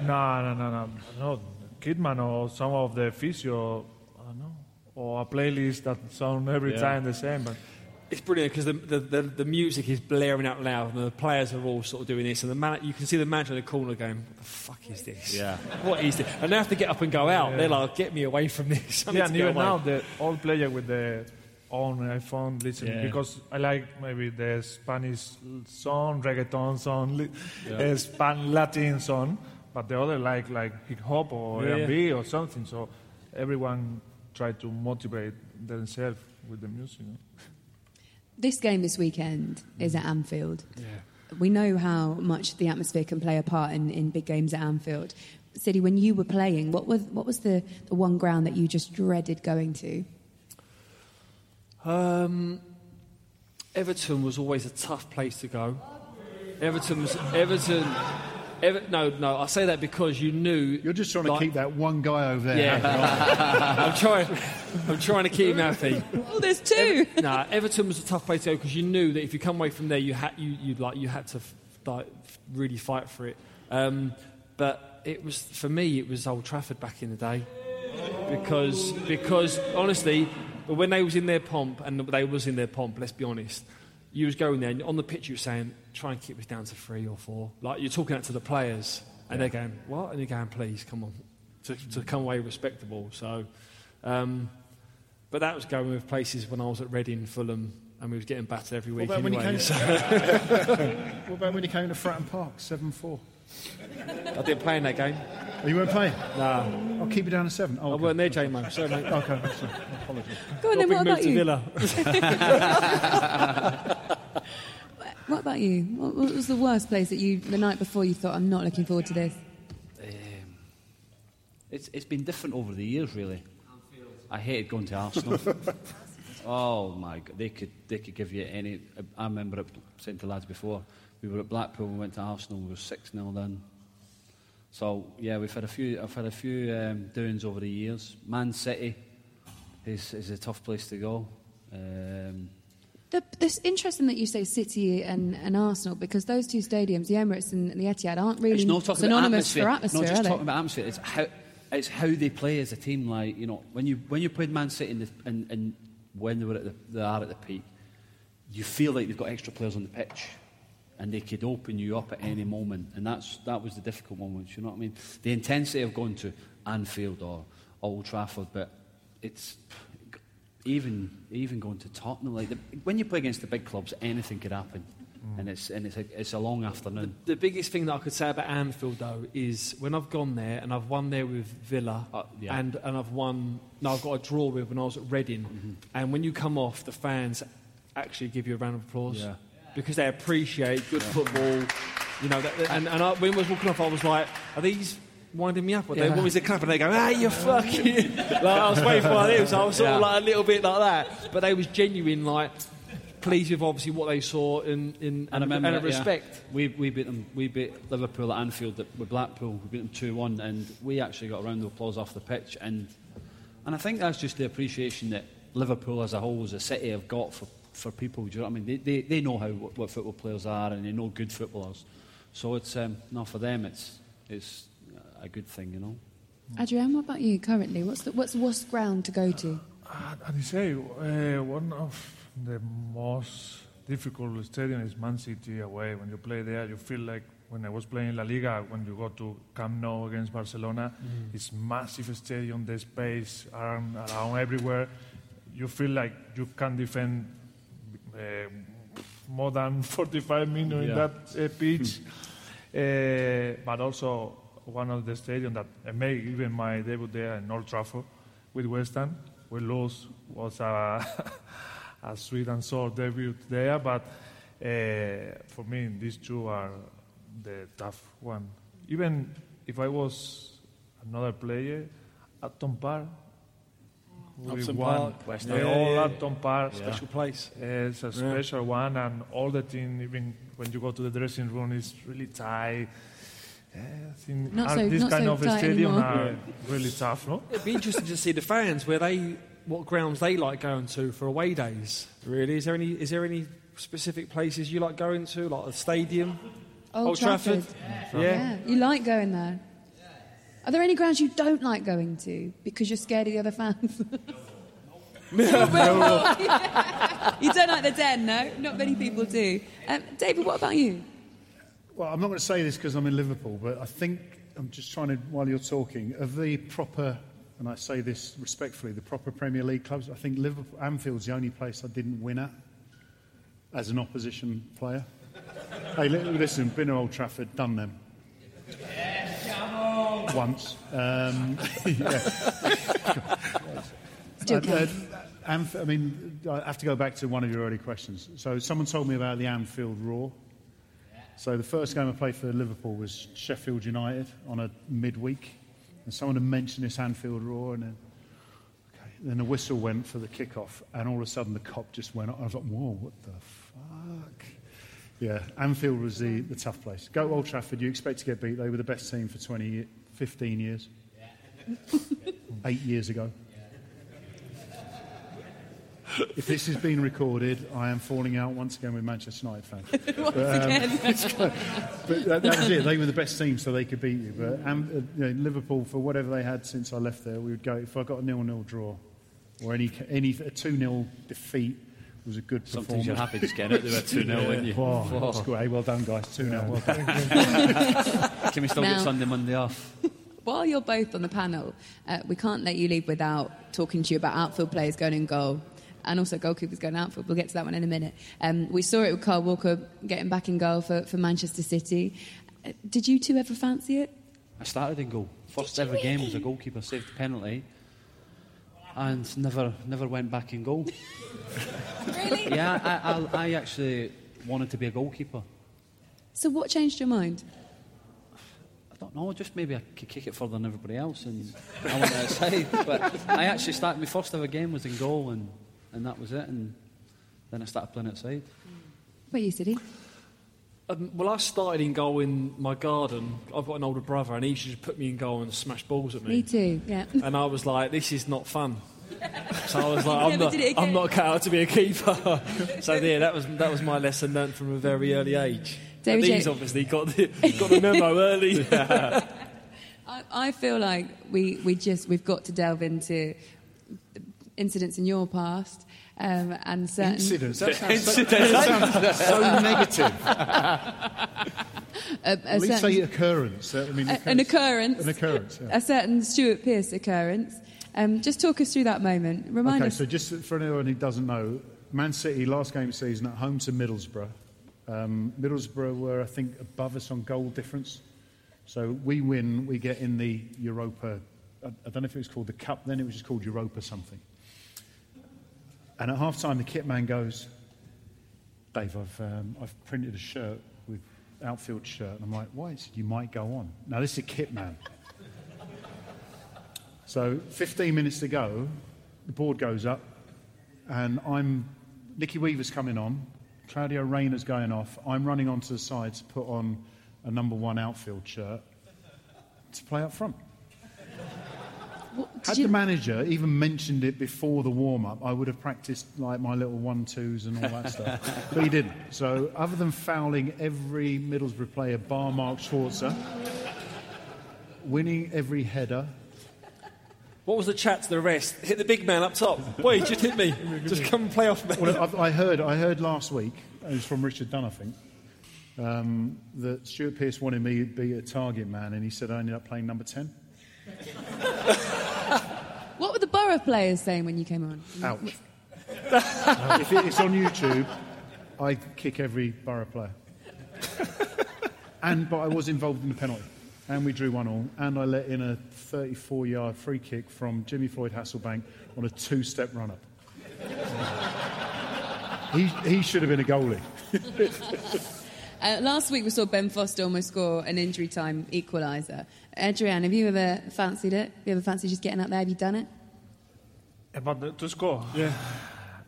[SPEAKER 5] no, no, no, no, no. Kidman or some of the physio. I don't know. Or a playlist that sound every
[SPEAKER 6] Yeah.
[SPEAKER 5] time the same. But
[SPEAKER 4] It's brilliant because the, the, the, the music is blaring out loud and the players are all sort of doing this and the man, you can see the manager in the corner going, what the fuck is this?
[SPEAKER 6] Yeah.
[SPEAKER 4] What is this? And they have to get up and go out. They're like, get me away from this. I
[SPEAKER 5] yeah, and even
[SPEAKER 4] away."
[SPEAKER 5] now the old player with the own iPhone listening
[SPEAKER 6] Yeah.
[SPEAKER 5] because I like maybe the Spanish song, reggaeton song, li- uh, Span Latin song, but the other like like hip hop or
[SPEAKER 4] Yeah,
[SPEAKER 5] R&B or something. So everyone try to motivate themselves with the music. you know.
[SPEAKER 3] This game this weekend is at Anfield. We know how much the atmosphere can play a part in, in big games at Anfield. City, when you were playing, what was, what was the, the one ground that you just dreaded going to?
[SPEAKER 4] Um, Everton was always a tough place to go. Everton was Everton. Ever, no, no, I say that because you knew.
[SPEAKER 7] You're just trying to keep that one guy over there.
[SPEAKER 4] Yeah, I'm trying. I'm trying to keep him happy.
[SPEAKER 3] Oh, there's two!
[SPEAKER 4] nah, Everton was a tough place to go because you knew that if you come away from there, you had you you like you had to like, really fight for it. Um, but it was for me, it was Old Trafford back in the day because because honestly, when they was in their pomp and they was in their pomp, let's be honest, you was going there and on the pitch you were saying, try and keep us down to three or four. Like you're talking out to the players and they're going, what? And you're going, please come on, to, to come away respectable. So. Um, but that was going with places when I was at Reading, Fulham, and we was getting battered every week
[SPEAKER 7] What about, when he
[SPEAKER 4] anyway.
[SPEAKER 7] came
[SPEAKER 4] so
[SPEAKER 7] what about when he came to Fratton Park, 7 4?
[SPEAKER 4] I didn't play in that game.
[SPEAKER 7] Oh, you weren't playing?
[SPEAKER 4] Nah,
[SPEAKER 7] I'll keep you down to 7. Oh,
[SPEAKER 4] I
[SPEAKER 7] okay.
[SPEAKER 4] weren't there, J-Mo. Sorry, mate.
[SPEAKER 7] Okay, sorry. Apologies.
[SPEAKER 3] Go on then,
[SPEAKER 4] Got
[SPEAKER 3] what about
[SPEAKER 4] move to
[SPEAKER 3] you?
[SPEAKER 4] Villa.
[SPEAKER 3] What about you? What, what was the worst place that you, the night before, you thought, I'm not looking forward to this?
[SPEAKER 6] Um, it's, it's been different over the years, really. I hated going to Arsenal. Oh my God, they could they could give you any. I remember it, saying to lads before, we were at Blackpool, we went to Arsenal, we were six 0 then. So yeah, we've had a few. I've had a few um, doings over the years. Man City is is a tough place to go. Um,
[SPEAKER 3] The, it's interesting that you say City and, and Arsenal because those two stadiums, the Emirates and the Etihad, aren't really
[SPEAKER 6] not
[SPEAKER 3] synonymous
[SPEAKER 6] atmosphere.
[SPEAKER 3] for atmosphere,
[SPEAKER 6] Not just
[SPEAKER 3] are they?
[SPEAKER 6] talking about atmosphere. It's how it's how they play as a team. Like you know, when you when you played Man City in the, and, and when they were at the, they are at the peak, you feel like they've got extra players on the pitch, and they could open you up at any moment. And that's that was the difficult moments. You know what I mean? The intensity of going to Anfield or Old Trafford, but it's even even going to Tottenham. Like the, when you play against the big clubs, anything could happen. And it's and it's a, it's a long afternoon.
[SPEAKER 4] The biggest thing that I could say about Anfield, though, is when I've gone there and I've won there with Villa,
[SPEAKER 6] Uh, yeah.
[SPEAKER 4] and, and I've won, no, I've got a draw with when I was at Reading,
[SPEAKER 6] Mm-hmm.
[SPEAKER 4] and when you come off, the fans actually give you a round of applause
[SPEAKER 6] Yeah.
[SPEAKER 4] Because they appreciate good football. You know, that, and, and I, when I was walking off, I was like, are these winding me up? Or they
[SPEAKER 6] Yeah.
[SPEAKER 4] want me to clap, and they go, ah, you're fucking. like, I was waiting for them, so I was sort of like a little bit like that. But they was genuine, like, pleased with obviously what they saw in, in
[SPEAKER 6] And remember,
[SPEAKER 4] and
[SPEAKER 6] yeah,
[SPEAKER 4] respect.
[SPEAKER 6] we, we beat them. We beat Liverpool at Anfield with Blackpool. We beat them two one, and we actually got a round of applause off the pitch. And and I think that's just the appreciation that Liverpool as a whole, as a city, have got for, for people. Do you know what I mean? They, they, they know how what, what football players are, and they know good footballers. So it's um, no for them. It's it's a good thing, you know.
[SPEAKER 3] Adrian, what about you currently? What's the, what's the worst ground to go to?
[SPEAKER 5] Uh, and I say uh, one of the most difficult stadium is Man City away. When you play there, you feel like when I was playing La Liga, when you go to Camp Nou against Barcelona, it's massive stadium, the space around, around everywhere. You feel like you can defend more than 45 minutes in that uh, pitch. Uh, but also one of the stadiums that I made even my debut there in Old Trafford with West Ham. We lose was a, a sweet and sour debut there, but uh, for me these two are the tough one. Even if I was another player, Upton Park. we
[SPEAKER 4] Upton
[SPEAKER 5] won.
[SPEAKER 4] Park, West
[SPEAKER 5] the
[SPEAKER 4] Ham.
[SPEAKER 5] old
[SPEAKER 4] Yeah.
[SPEAKER 5] Upton Park.
[SPEAKER 4] Special place.
[SPEAKER 5] It's a special one, and all the team, even when you go to the dressing room, is really tight. Yeah, I think
[SPEAKER 3] Not so-
[SPEAKER 5] this
[SPEAKER 3] not
[SPEAKER 5] kind
[SPEAKER 3] so
[SPEAKER 5] of
[SPEAKER 3] tight
[SPEAKER 5] stadium
[SPEAKER 3] anymore.
[SPEAKER 5] are really tough, no?
[SPEAKER 4] It'd be interesting to see the fans where they what grounds they like going to for away days. Really, is there any is there any specific places you like going to, like a stadium?
[SPEAKER 3] Old,
[SPEAKER 4] Trafford.
[SPEAKER 3] Yeah.
[SPEAKER 4] Yeah.
[SPEAKER 3] you like going there. Are there any grounds you don't like going to because you're scared of the other fans? No. You don't like the den, no? Not many people do. Um, David, what about you?
[SPEAKER 7] Well, I'm not going to say this because I'm in Liverpool, but I think I'm just trying to, while you're talking, of the proper, and I say this respectfully, the proper Premier League clubs, I think Liverpool, Anfield's the only place I didn't win at as an opposition player. hey, li- listen, been to Old Trafford, done them. Once. Um, yeah. Uh,
[SPEAKER 3] count.
[SPEAKER 7] uh, Anf- I mean, I have to go back to one of your early questions. So, someone told me about the Anfield Roar. So, the first game I played for Liverpool was Sheffield United on a midweek, and someone had mentioned this Anfield Roar, and then, okay, then the whistle went for the kickoff, and all of a sudden the Kop just went. up. I was like, "Whoa, what the fuck?" Yeah, Anfield was the, the tough place. Go to Old Trafford, you expect to get beat. They were the best team for 20, ye- 15 years. Eight years ago. If this is being recorded, I am falling out once again with Manchester United fans.
[SPEAKER 3] Once
[SPEAKER 7] um,
[SPEAKER 3] again.
[SPEAKER 7] But that, that was it. They were the best team, so they could beat you. But um, uh, you know, Liverpool, for whatever they had since I left there, we would go. If I got a nil-nil draw or any any a two-nil defeat was a good
[SPEAKER 6] Sometimes you're happy just getting out there at 2 0, wouldn't you?
[SPEAKER 7] Wow, that's great. Well done, guys. Two 0 Well done.
[SPEAKER 6] Can we still
[SPEAKER 3] Now-
[SPEAKER 6] get Sunday, Monday off?
[SPEAKER 3] While you're both on the panel, uh, we can't let you leave without talking to you about outfield players going in goal and also goalkeepers going outfield. We'll get to that one in a minute. Um, we saw it with Kyle Walker getting back in goal for, for Manchester City. Uh, did you two ever fancy it?
[SPEAKER 6] I started in goal. First ever game was a goalkeeper saved a penalty, and never never went back in goal.
[SPEAKER 3] Really?
[SPEAKER 6] yeah, I, I, I actually wanted to be a goalkeeper.
[SPEAKER 3] So what changed your mind?
[SPEAKER 6] I don't know, just maybe I could kick it further than everybody else, and I went outside. But I actually started. My first ever game was in goal, and and that was it. And then I started playing outside.
[SPEAKER 3] What you, City?
[SPEAKER 4] Um, well, I started in goal in my garden. I've got an older brother, and he used to put me in goal and smash balls at me.
[SPEAKER 3] Me too. Yeah.
[SPEAKER 4] And I was like, this is not fun. So I was like, I'm not, I'm not cut out to be a keeper. so yeah, that was that was my lesson learned from a very early age.
[SPEAKER 3] David
[SPEAKER 4] these obviously got the, got the memo early.
[SPEAKER 3] I, I feel like we, we just we've got to delve into incidents in your past um, and certain
[SPEAKER 7] Incidents. That sounds, so, that sounds so negative.
[SPEAKER 3] a, a
[SPEAKER 7] At least
[SPEAKER 3] certain-
[SPEAKER 7] say occurrence. I mean,
[SPEAKER 3] a- an occurrence,
[SPEAKER 7] An occurrence. Yeah.
[SPEAKER 3] a certain Stuart Pearce occurrence. Um, just talk us through that moment. Remind
[SPEAKER 7] Okay,
[SPEAKER 3] us.
[SPEAKER 7] so just for anyone who doesn't know, Man City last game of season at home to Middlesbrough. Um, Middlesbrough were, I think, above us on goal difference. So we win, we get in the Europa. I, I don't know if it was called the Cup then, it was just called Europa something. And at half time, the kit man goes, Dave, I've, um, I've printed a shirt with outfield shirt. And I'm like, why? Said, you might go on. Now, this is a kit man. So 15 minutes to go, the board goes up, and I'm Nicky Weaver's coming on, Claudio Reyna's going off. I'm running onto the side to put on a number one outfield shirt to play up front.
[SPEAKER 3] What-
[SPEAKER 7] Had
[SPEAKER 3] you-
[SPEAKER 7] the manager even mentioned it before the warm up, I would have practiced like my little one twos and all that stuff. But he didn't. So, other than fouling every Middlesbrough player, bar Mark Schwarzer, winning every header,
[SPEAKER 4] what was the chat to the rest? Hit the big man up top. Boy, just hit me. Just come and play off me.
[SPEAKER 7] Well, I've, I heard, I heard last week, it was from Richard Dunne, I think, um, that Stuart Pearce wanted me to be a target man, and he said I ended up playing number 10.
[SPEAKER 3] what were the Borough players saying when you came on?
[SPEAKER 7] Ouch. if it, it's on YouTube, I kick every Borough player. and, but I was involved in the penalty, and we drew one all, and I let in a 34 yard free kick from Jimmy Floyd Hasselbaink on a two step run up. he, he should have been a goalie.
[SPEAKER 3] Uh, last week we saw Ben Foster almost score an injury time equaliser. Adrian, have you ever fancied it? Have you ever fancied just getting up there? Have you done it?
[SPEAKER 5] About the, to score? Yeah.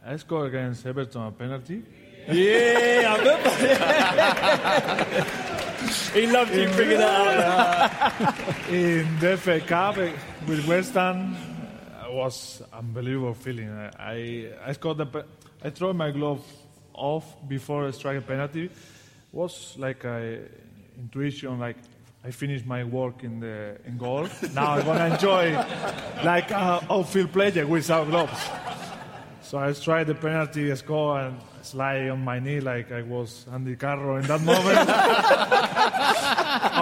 [SPEAKER 5] I scored against Everton a penalty.
[SPEAKER 4] Yeah, I remember. he loved you bringing that up.
[SPEAKER 5] In the FA Cup with West Ham, it was unbelievable feeling. I, I, I scored the, I threw my glove off before I strike a penalty. It Was like a intuition, like I finished my work in the in goal. Now I'm gonna enjoy like a outfield player without gloves. So I tried the penalty score and slide on my knee like I was Andy Carroll in that moment.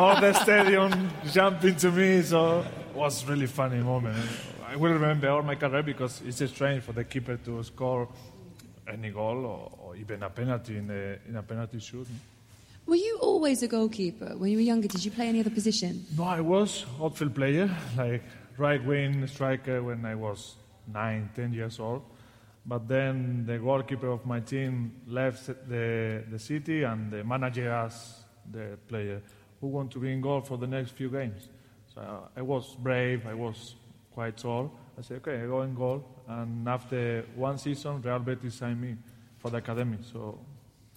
[SPEAKER 5] All the stadium jumping to me, so it was really funny moment. I will remember all my career because it's strange for the keeper to score any goal or, or even a penalty in, the, in a penalty shoot.
[SPEAKER 3] Were you always a goalkeeper? When you were younger, did you play any other position?
[SPEAKER 5] No, I was outfield player, like right wing striker when I was nine, ten years old. But then the goalkeeper of my team left the, the city and the manager asked the player who want to be in goal for the next few games. So I was brave, I was quite tall. I said, okay, I go in goal. And after one season, Real Betis signed me for the academy. So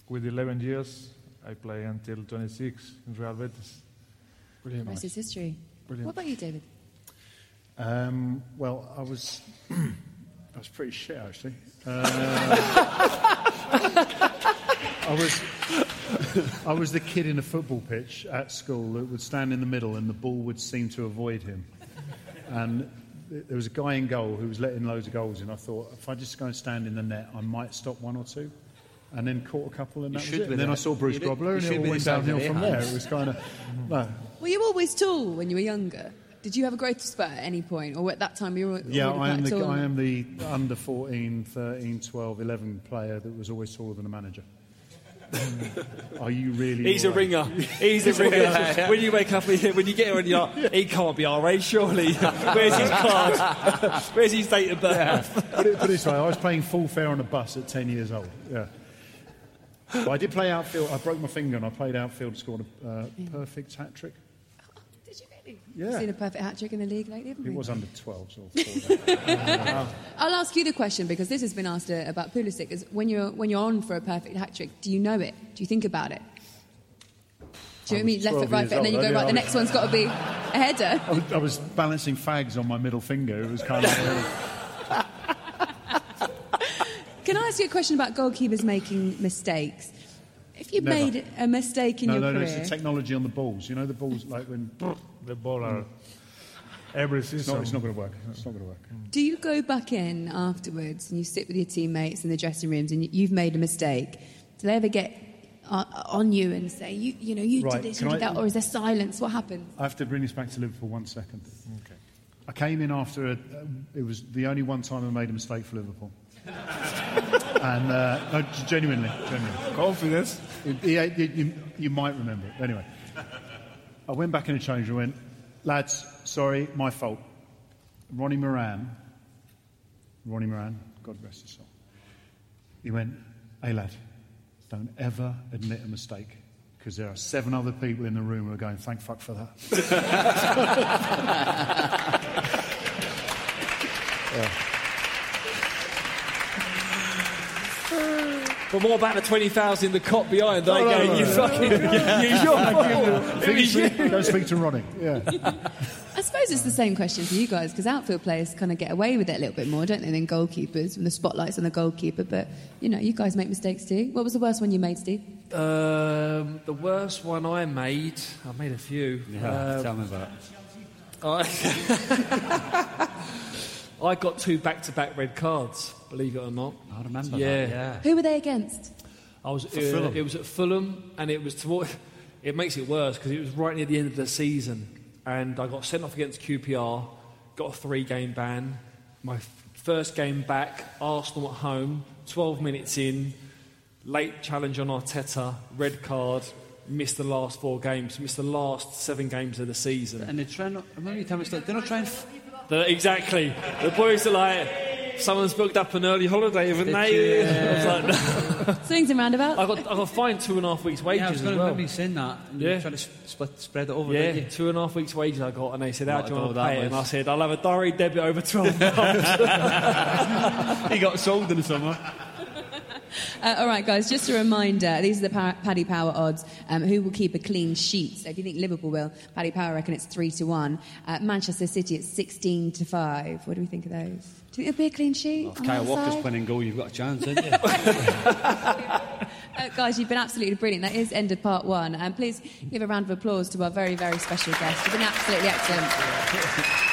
[SPEAKER 5] with 11 years, I play until 26 in Real Betis.
[SPEAKER 3] The rest is history. What about you, David?
[SPEAKER 7] Um, well, I was, I was pretty shit actually. Uh, I was, I was the kid in a football pitch at school that would stand in the middle and the ball would seem to avoid him. And there was a guy in goal who was letting loads of goals in. I thought if I just go and stand in the net, I might stop one or two. And then caught a couple, and that was it. And then I saw Bruce
[SPEAKER 6] Grobbelaar,
[SPEAKER 7] and
[SPEAKER 6] should
[SPEAKER 7] it all went downhill from there. It was kind of no.
[SPEAKER 3] Were you always tall when you were younger? Did you have a growth spurt at any point? Or at that time you were
[SPEAKER 7] Yeah, I am, the. I am the under 14, 13, 12, 11 player that was always taller than a manager. Are you really?
[SPEAKER 4] He's a
[SPEAKER 7] all right?
[SPEAKER 4] ringer. He's a ringer. when you wake up, when you get here and you're like, he can't be our age, surely. Where's his card? Where's his date of birth?
[SPEAKER 7] Put it, put it this way, I was playing full fare on a bus at 10 years old. Yeah. I did play outfield. I broke my finger and I played outfield, scored a uh, perfect hat trick.
[SPEAKER 3] Did you really?
[SPEAKER 7] Yeah.
[SPEAKER 3] Seen a perfect hat trick in the league lately, haven't
[SPEAKER 7] It
[SPEAKER 3] we?
[SPEAKER 7] was under 12, so
[SPEAKER 3] I'll ask you the question because this has been asked uh, about Pulisic. Is when you're when you're on for a perfect hat trick, do you know it? Do you think about it? Do you know what I mean? Left foot, right foot, and then you go right. The next one's got to be a header.
[SPEAKER 7] I was, I was balancing fags on my middle finger. It was kind of.
[SPEAKER 3] Can I ask you a question about goalkeepers making mistakes? If you
[SPEAKER 7] Never.
[SPEAKER 3] made a mistake in
[SPEAKER 7] no,
[SPEAKER 3] your
[SPEAKER 7] no, no,
[SPEAKER 3] career,
[SPEAKER 7] it's the technology on the balls. You know the balls, like when.
[SPEAKER 5] The ball are every
[SPEAKER 7] It's not, it's not going to work. It's not going to work.
[SPEAKER 3] do you go back in afterwards and you sit with your teammates in the dressing rooms and you- you've made a mistake? Do they ever get uh, on you and say, you, you know, you
[SPEAKER 7] Right,
[SPEAKER 3] did this, you did
[SPEAKER 7] I-
[SPEAKER 3] that, or is there silence? What happens?
[SPEAKER 7] I have to bring this back to Liverpool one second. Okay. I came in after a, it was the only one time I made a mistake for Liverpool. and uh, no, genuinely, genuinely.
[SPEAKER 5] Confidence.
[SPEAKER 7] Yeah, you, you, you might remember it. Anyway, I went back in the change room and went, lads, sorry, my fault. Ronnie Moran, Ronnie Moran, God rest his soul. He went, hey lad, don't ever admit a mistake because there are seven other people in the room who are going, thank fuck for that.
[SPEAKER 4] But more about the 20,000 in the Kop behind.
[SPEAKER 7] No,
[SPEAKER 4] I
[SPEAKER 7] no,
[SPEAKER 4] go,
[SPEAKER 7] no,
[SPEAKER 4] you
[SPEAKER 7] no.
[SPEAKER 4] fucking. Use your fault. It was you.
[SPEAKER 7] Go speak to Ronnie. Yeah.
[SPEAKER 3] I suppose it's the same question for you guys because outfield players kind of get away with it a little bit more, don't they, than goalkeepers when the spotlight's on the goalkeeper. But, you know, you guys make mistakes too. What was the worst one you made, Steve?
[SPEAKER 4] Um, the worst one I made, I made a few.
[SPEAKER 6] Yeah,
[SPEAKER 4] Um,
[SPEAKER 6] tell me about it.
[SPEAKER 4] I, I got two back-to-back red cards. Believe it or not.
[SPEAKER 6] I remember
[SPEAKER 4] Yeah.
[SPEAKER 6] that. Yeah.
[SPEAKER 3] Who were they against?
[SPEAKER 4] I was.
[SPEAKER 7] For
[SPEAKER 4] uh,
[SPEAKER 7] Fulham.
[SPEAKER 4] It was at Fulham, and it was toward. It makes it worse because it was right near the end of the season, and I got sent off against QPR. Got a three-game ban. My f- first game back, Arsenal at home. Twelve minutes in, late challenge on Arteta, red card. Missed the last four games. Missed the last seven games of the season.
[SPEAKER 6] And they try not. Remember you tell me stuff. They're not trying. F-
[SPEAKER 4] The- exactly. The boys are like, someone's booked up an early holiday, haven't
[SPEAKER 6] Did
[SPEAKER 4] they?
[SPEAKER 6] you?
[SPEAKER 4] I was like, no.
[SPEAKER 3] Swings and roundabouts?
[SPEAKER 4] I got I got fined two and a half weeks' wages
[SPEAKER 6] yeah, I was
[SPEAKER 4] as
[SPEAKER 6] going to
[SPEAKER 4] well.
[SPEAKER 6] remember you saying that. And you
[SPEAKER 4] Yeah.
[SPEAKER 6] were trying to s- split, spread it over.
[SPEAKER 4] Yeah,
[SPEAKER 6] didn't you?
[SPEAKER 4] two and a half weeks' wages I got, and they said, "How
[SPEAKER 6] What
[SPEAKER 4] do you
[SPEAKER 6] a
[SPEAKER 4] want to
[SPEAKER 6] goal that
[SPEAKER 4] pay it?" And I
[SPEAKER 6] was.
[SPEAKER 4] said, "I'll have a direct debit over twelve months."
[SPEAKER 6] he got sold in the summer.
[SPEAKER 3] Uh, all right, guys, just a reminder these are the pa- Paddy Power odds. Um, who will keep a clean sheet? So if you think Liverpool will, Paddy Power reckon it's 3 to 1. Uh, Manchester City, it's 16 to 5. What do we think of those? Do it'll be a clean sheet?
[SPEAKER 6] If Kyle Walker's
[SPEAKER 3] side?
[SPEAKER 6] playing goal, you've got a chance, haven't you?
[SPEAKER 3] Uh, guys, you've been absolutely brilliant. That is end of part one. And please give a round of applause to our very, very special guest. You've been absolutely excellent.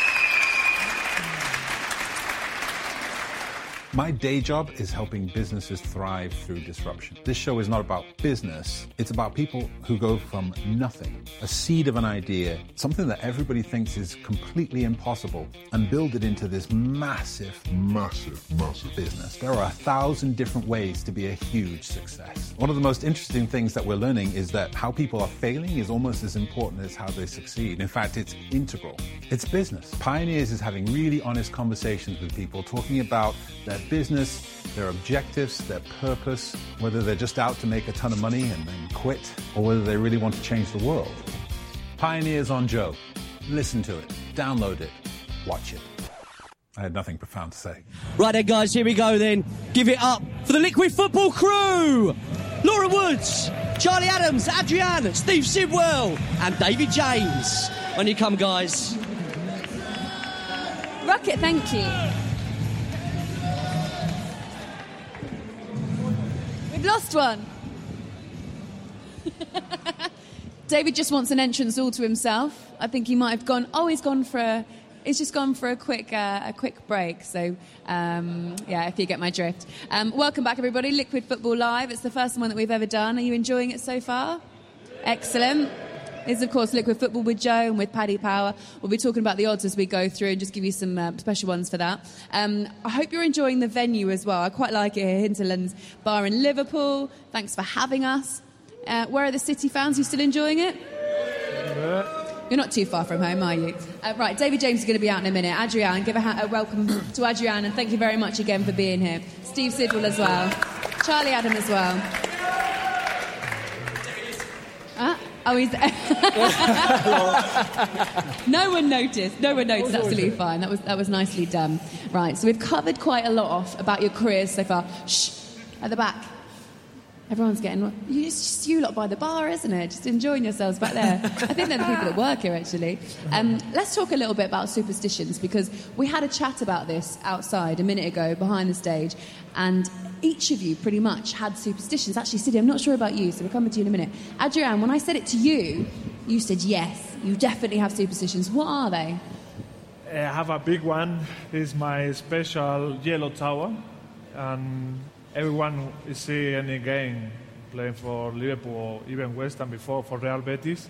[SPEAKER 8] My day job is helping businesses thrive through disruption. This show is not about business, it's about people who go from nothing, a seed of an idea, something that everybody thinks is completely impossible, and build it into this massive, massive, massive business. There are a thousand different ways to be a huge success. One of the most interesting things that we're learning is that how people are failing is almost as important as how they succeed. In fact, it's integral. It's business. Pioneers is having really honest conversations with people, talking about their business, their objectives, their purpose, whether they're just out to make a ton of money and then quit, or whether they really want to change the world. Pioneers on Joe. Listen to it, download it, watch it. I had nothing profound to say.
[SPEAKER 2] Right then, guys, here we go then. Give it up for the Liquid Football crew. Laura Woods, Charlie Adams, Adrian, Steve Sidwell, and David James. When you come, guys.
[SPEAKER 3] Rocket, thank you. Lost one. David just wants an entrance all to himself. I think he might have gone. Oh, he's gone for a. He's just gone for a quick, uh, a quick break. So, um, yeah, if you get my drift. Um, welcome back, everybody. Liquid Football Live. It's the first one that we've ever done. Are you enjoying it so far? Excellent. Is, of course, Liquid Football with Joe and with Paddy Power. We'll be talking about the odds as we go through and just give you some uh, special ones for that. Um, I hope you're enjoying the venue as well. I quite like it here, Hinterlands Bar in Liverpool. Thanks for having us. Uh, where are the City fans? You still enjoying it? You're not too far from home, are you? Uh, right, David James is going to be out in a minute. Adrian, give a, ha- a welcome to Adrian, and thank you very much again for being here. Steve Sidwell as well. Charlie Adam as well. Oh, he's. no one noticed. No one noticed. Absolutely fine. That was that was nicely done. Right. So we've covered quite a lot off about your careers so far. Shh. At the back. Everyone's getting. It's just you lot by the bar, isn't it? Just enjoying yourselves back there. I think they're the people that work here, actually. Um, let's talk a little bit about superstitions because we had a chat about this outside a minute ago behind the stage, and each of you pretty much had superstitions. Actually, Sidney, I'm not sure about you, so we'll come to you in a minute. Adrian, when I said it to you, you said yes, you definitely have superstitions. What are they?
[SPEAKER 5] I have a big one. Is my special yellow tower, and everyone is see any game playing for Liverpool or even West Ham before for Real Betis.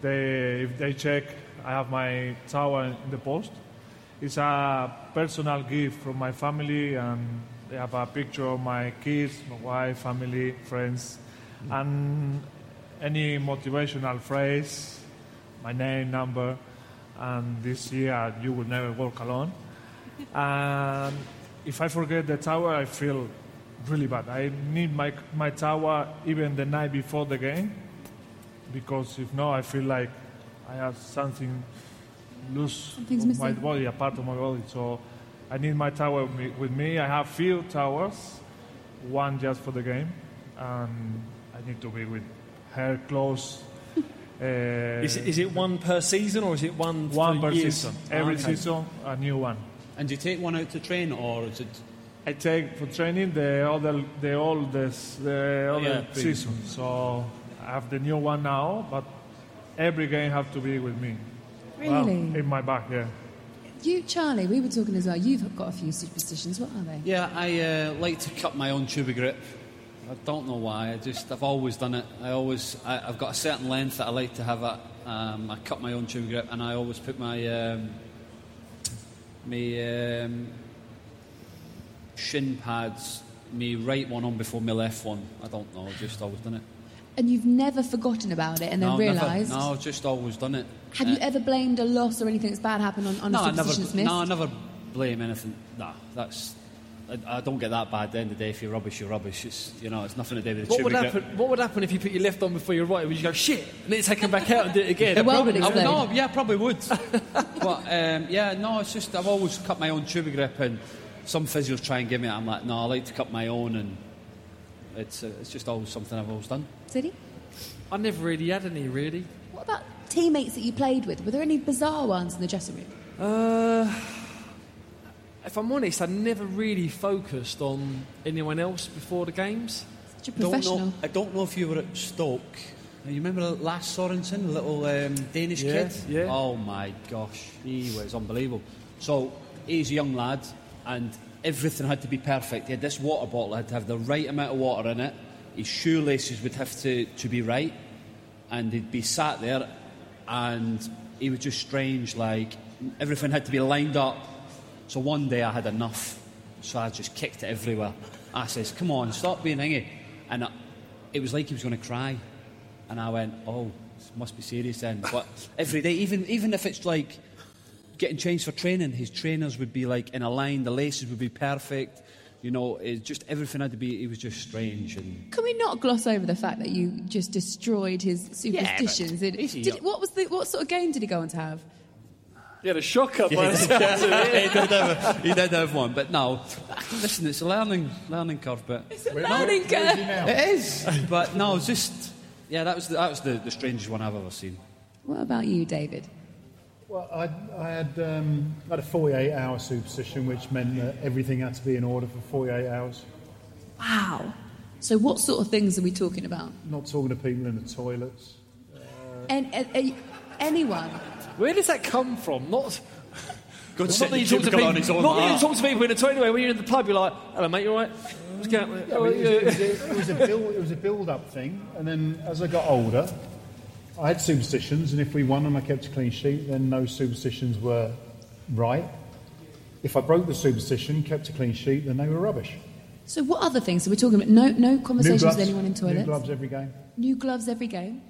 [SPEAKER 5] They, if they check, I have my tower in the post. It's a personal gift from my family, and they have a picture of my kids, my wife, family, friends, and any motivational phrase, my name, number, and this year you will never walk alone. And if I forget the tower, I feel really bad. I need my, my tower even the night before the game because if not, I feel like I have something loose
[SPEAKER 3] Something's
[SPEAKER 5] of my
[SPEAKER 3] missing.
[SPEAKER 5] body, a part of my body. So I need my tower with me, with me. I have few towers, one just for the game, and I need to be with her close. Uh,
[SPEAKER 4] Is it, is it one per season or is it one
[SPEAKER 5] one per
[SPEAKER 4] years?
[SPEAKER 5] season. Every
[SPEAKER 6] Okay.
[SPEAKER 5] season, a new one.
[SPEAKER 6] And do you take one out to train, or is it?
[SPEAKER 5] I take for training the other, the oldest, the other
[SPEAKER 6] yeah, big.
[SPEAKER 5] season. So I have the new one now, but every game have to be with me. Well,
[SPEAKER 3] Really?
[SPEAKER 5] in my back, yeah.
[SPEAKER 3] You, Charlie, we were talking as well. You've got a few superstitions. What are they?
[SPEAKER 6] Yeah, I uh, like to cut my own Tubigrip. I don't know why. I just I've always done it. I always I, I've got a certain length that I like to have it. Um, I cut my own Tubigrip, and I always put my um, my um, shin pads, me right one on before my left one. I don't know. I've just always done it.
[SPEAKER 3] And you've never forgotten about it and then
[SPEAKER 6] no,
[SPEAKER 3] realised.
[SPEAKER 6] no, I've just always done it.
[SPEAKER 3] Have
[SPEAKER 6] Uh,
[SPEAKER 3] you ever blamed a loss or anything that's bad happened on, on
[SPEAKER 6] no,
[SPEAKER 3] a
[SPEAKER 6] I never,
[SPEAKER 3] superstition that's missed?
[SPEAKER 6] no, I never blame anything. No, that's. I, I don't get that bad. At the end of the day, if you're rubbish, you're rubbish. It's you know, it's nothing to do with the
[SPEAKER 4] What would,
[SPEAKER 6] Tubigrip.
[SPEAKER 4] happen, what would happen if you put your left on before your right? Would you go, shit, and then take them back out and do it again?
[SPEAKER 3] The world would
[SPEAKER 6] I no, yeah, probably would. but um, yeah, no, it's just I've always cut my own Tubigrip, and some physios try and give me it. I'm like, no, I like to cut my own, and it's uh, it's just always something I've always done.
[SPEAKER 3] Sidney?
[SPEAKER 4] I never really had any, really.
[SPEAKER 3] What about teammates that you played with? Were there any bizarre ones in the dressing room?
[SPEAKER 4] Uh, if I'm honest, I never really focused on anyone else before the games.
[SPEAKER 3] Such a
[SPEAKER 6] Don't
[SPEAKER 3] professional.
[SPEAKER 6] know, I don't know if you were at Stoke. You remember Lasse Sorensen, the little um, Danish
[SPEAKER 4] Yeah,
[SPEAKER 6] kid?
[SPEAKER 4] yeah.
[SPEAKER 6] Oh my gosh, he was unbelievable. So he's a young lad, and everything had to be perfect. He had this water bottle, had to have the right amount of water in it. His shoelaces would have to, to be right, and he'd be sat there, and he was just strange. Like everything had to be lined up. So one day I had enough, so I just kicked it everywhere. I says, "Come on, stop being hingy," and I, it was like he was going to cry, and I went, "Oh, this must be serious then." But every day, even even if it's like getting changed for training, his trainers would be like in a line, the laces would be perfect. You know, it just everything had to be. It was just strange and.
[SPEAKER 3] Can we not gloss over the fact that you just destroyed his superstitions? It-
[SPEAKER 6] easy,
[SPEAKER 3] did- what was the what sort of game did he go on to have?
[SPEAKER 4] Yeah, the shocker. by the sounds of it.
[SPEAKER 6] he, did have, he did have one, but no. Listen, it's a learning learning curve, but
[SPEAKER 3] It's a learning curve.
[SPEAKER 6] it is. But no, it's just yeah, that was the, that was the, the strangest one I've ever seen.
[SPEAKER 3] What about you, David?
[SPEAKER 7] Well, I, I had um, I had a 48 hour superstition, which meant that everything had to be in order for 48 hours.
[SPEAKER 3] Wow. So, what sort of things are we talking about?
[SPEAKER 7] Not talking to people in the toilets.
[SPEAKER 3] And, and- and anyone?
[SPEAKER 4] Where does that come from? Not.
[SPEAKER 6] Good
[SPEAKER 4] Not that you talk to people. Not that you talk to people in a toilet. Anyway, when you're in the pub, you're like, "Hello, mate. You all right? What's going on?"
[SPEAKER 7] I mean, it, was, it, was a build, it was a build-up thing, and then as I got older, I had superstitions, and if we won and I kept a clean sheet, then those superstitions were right. If I broke the superstition, kept a clean sheet, then they were rubbish.
[SPEAKER 3] So, what other things are we talking about? No, no conversations
[SPEAKER 7] gloves,
[SPEAKER 3] with anyone in toilets.
[SPEAKER 7] New gloves every game.
[SPEAKER 3] New gloves every game.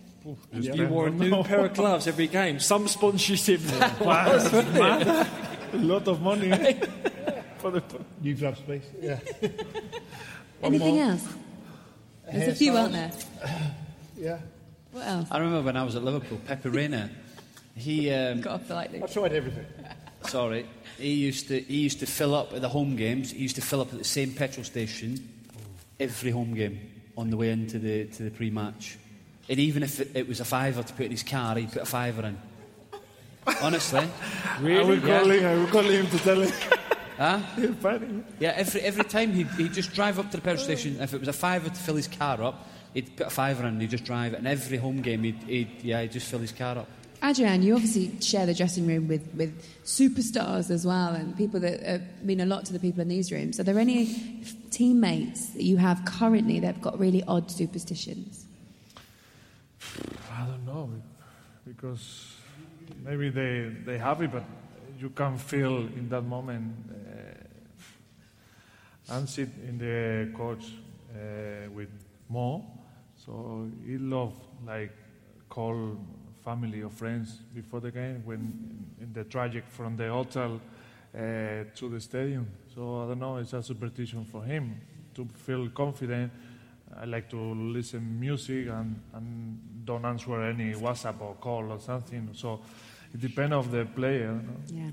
[SPEAKER 4] You wore a new pair of gloves every game. Some sponsorship.
[SPEAKER 5] a lot of money. for the,
[SPEAKER 7] New gloves, please. Yeah.
[SPEAKER 3] Anything else? There's a few, aren't there?
[SPEAKER 7] Yeah.
[SPEAKER 3] What else?
[SPEAKER 6] I remember when I was at Liverpool, Pepe Reina, he, um,
[SPEAKER 3] Got off the light,
[SPEAKER 7] I tried everything.
[SPEAKER 6] sorry, he used to he used to fill up at the home games. He used to fill up at the same petrol station every home game on the way into the to the pre-match. And even if it, it was a fiver to put in his car, he'd put a fiver in. Honestly,
[SPEAKER 5] I will
[SPEAKER 6] Yeah.
[SPEAKER 5] call him. I will call him to tell him.
[SPEAKER 6] huh? Yeah, every every time he'd, he'd just drive up to the petrol station. If it was a fiver to fill his car up, he'd put a fiver in and he'd just drive it. And every home game, he'd, he'd yeah, he'd just fill his car up.
[SPEAKER 3] Adrian, you obviously share the dressing room with, with superstars as well and people that uh, mean a lot to the people in these rooms. Are there any teammates that you have currently that have got really odd superstitions?
[SPEAKER 5] I don't know because maybe they they have it, but you can feel in that moment. Uh, I'm sit in the coach uh, with Mo, so he love like call family or friends before the game when in the tragic from the hotel uh, to the stadium. So I don't know, it's a superstition for him to feel confident. I like to listen music and, and don't answer any WhatsApp or call or something. So it depends of the player.
[SPEAKER 3] Yeah.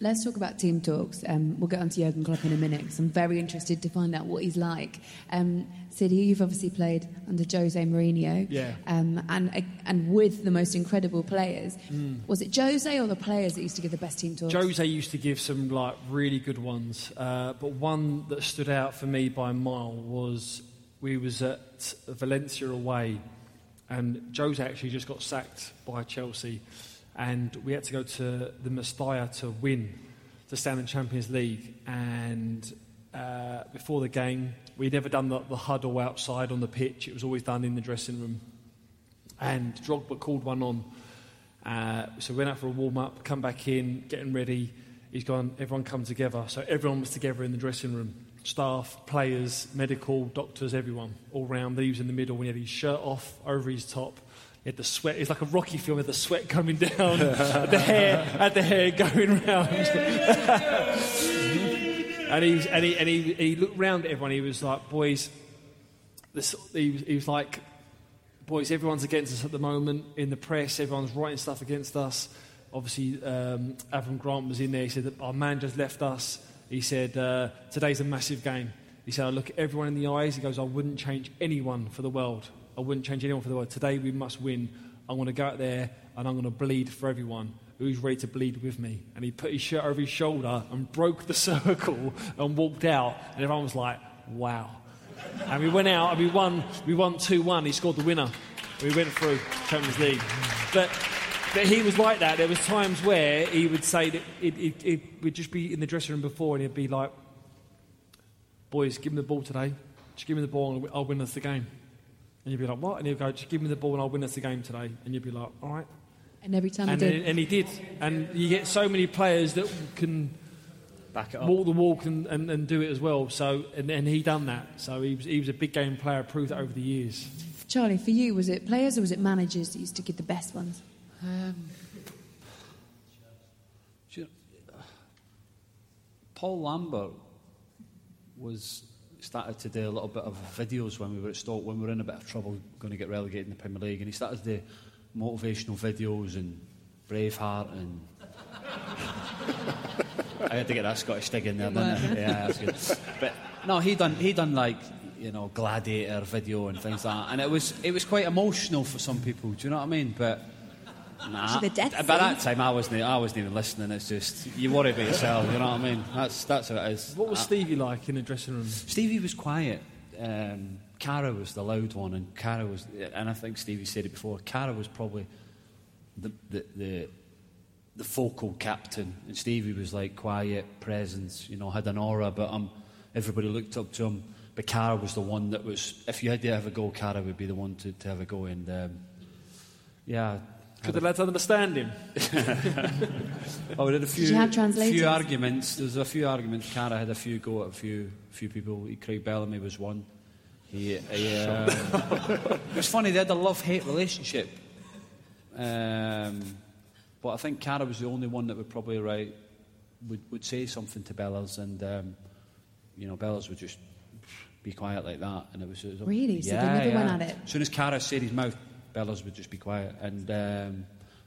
[SPEAKER 3] Let's talk about team talks. Um, we'll get on to Jurgen Klopp in a minute because I'm very interested to find out what he's like. Um, City, you've obviously played under Jose Mourinho.
[SPEAKER 4] Yeah.
[SPEAKER 3] Um, and, and with the most incredible players.
[SPEAKER 4] Mm.
[SPEAKER 3] Was it Jose or the players that used to give the best team talks?
[SPEAKER 4] Jose used to give some like really good ones, uh, but one that stood out for me by a mile was we was at Valencia away, and Jose actually just got sacked by Chelsea, and we had to go to the Mestalla to win to stand in Champions League, and uh, before the game we'd never done the, the huddle outside on the pitch; it was always done in the dressing room, and Drogba called one on. Uh, so we went out for a warm up, come back in, getting ready. He's gone, everyone come together. So everyone was together in the dressing room staff, players, medical, doctors, everyone, all round. He was in the middle. We had his shirt off over his top. He had the sweat. It's like a Rocky film with the sweat coming down, the hair, had the hair going round. and he, was- and, he, and he, he looked round at everyone. He was like, boys, this, he, was, he was like, boys, everyone's against us at the moment in the press. Everyone's writing stuff against us. Obviously, um, Avram Grant was in there. He said that our man just left us. He said, uh, today's a massive game. He said, I look at everyone in the eyes. He goes, I wouldn't change anyone for the world. I wouldn't change anyone for the world. Today we must win. I'm going to go out there and I'm going to bleed for everyone. Who's ready to bleed with me? And he put his shirt over his shoulder and broke the circle and walked out. And everyone was like, wow. And we went out and we won. We won two one. He scored the winner. We went through Champions League. But but he was like that. There was times where he would say that it, it, it would just be in the dressing room before, and he'd be like, "Boys, give me the ball today. Just give me the ball, and I'll win us the game." And you'd be like, "What?" And he'd go, "Just give me the ball, and I'll win us the game today." And you'd be like, "All right."
[SPEAKER 3] And every time
[SPEAKER 4] And,
[SPEAKER 3] he did.
[SPEAKER 4] and he did. And you get so many players that can
[SPEAKER 6] Back it up.
[SPEAKER 4] walk the walk and, and, and do it as well. So and, and he done that. So he was he was a big game player. Proved that over the years.
[SPEAKER 3] Charlie, for you, was it players or was it managers that used to give the best ones?
[SPEAKER 6] Um, Paul Lambert was started to do a little bit of videos when we were at Stoke when we were in a bit of trouble going to get relegated in the Premier League and he started to do motivational videos and Braveheart and I had to get that Scottish dig in there didn't I? yeah that's good but no he done he done like you know gladiator video and things like that and it was it was quite emotional for some people do you know what I mean but Nah,
[SPEAKER 3] the death
[SPEAKER 6] by that time I wasn't. I wasn't even listening. It's just you worry about yourself. You know what I mean? That's that's how it is.
[SPEAKER 4] What was
[SPEAKER 6] Uh,
[SPEAKER 4] Stevie like in the dressing room?
[SPEAKER 6] Stevie was quiet. Um, Carra was the loud one, and Carra was, and I think Stevie said it before. Carra was probably the the the, the focal captain, and Stevie was like quiet presence. You know, had an aura, but um, everybody looked up to him. But Carra was the one that was. If you had to have a go, Carra would be the one to, to have a go. And um, yeah.
[SPEAKER 4] Could the lads understand him?
[SPEAKER 6] Oh, we had a few,
[SPEAKER 3] you have translators?
[SPEAKER 6] few arguments. There was a few arguments. Carra had a few go at a few few people. Craig Bellamy was one. He, he, um, it was funny. They had a love-hate relationship. Um, but I think Carra was the only one that would probably right would, would say something to Bellas, and um, you know Bellas would just be quiet like that, and it was, it was
[SPEAKER 3] Really? So they
[SPEAKER 6] yeah,
[SPEAKER 3] went at it?
[SPEAKER 6] As soon as Carra said his mouth, Bellas would just be quiet. And um,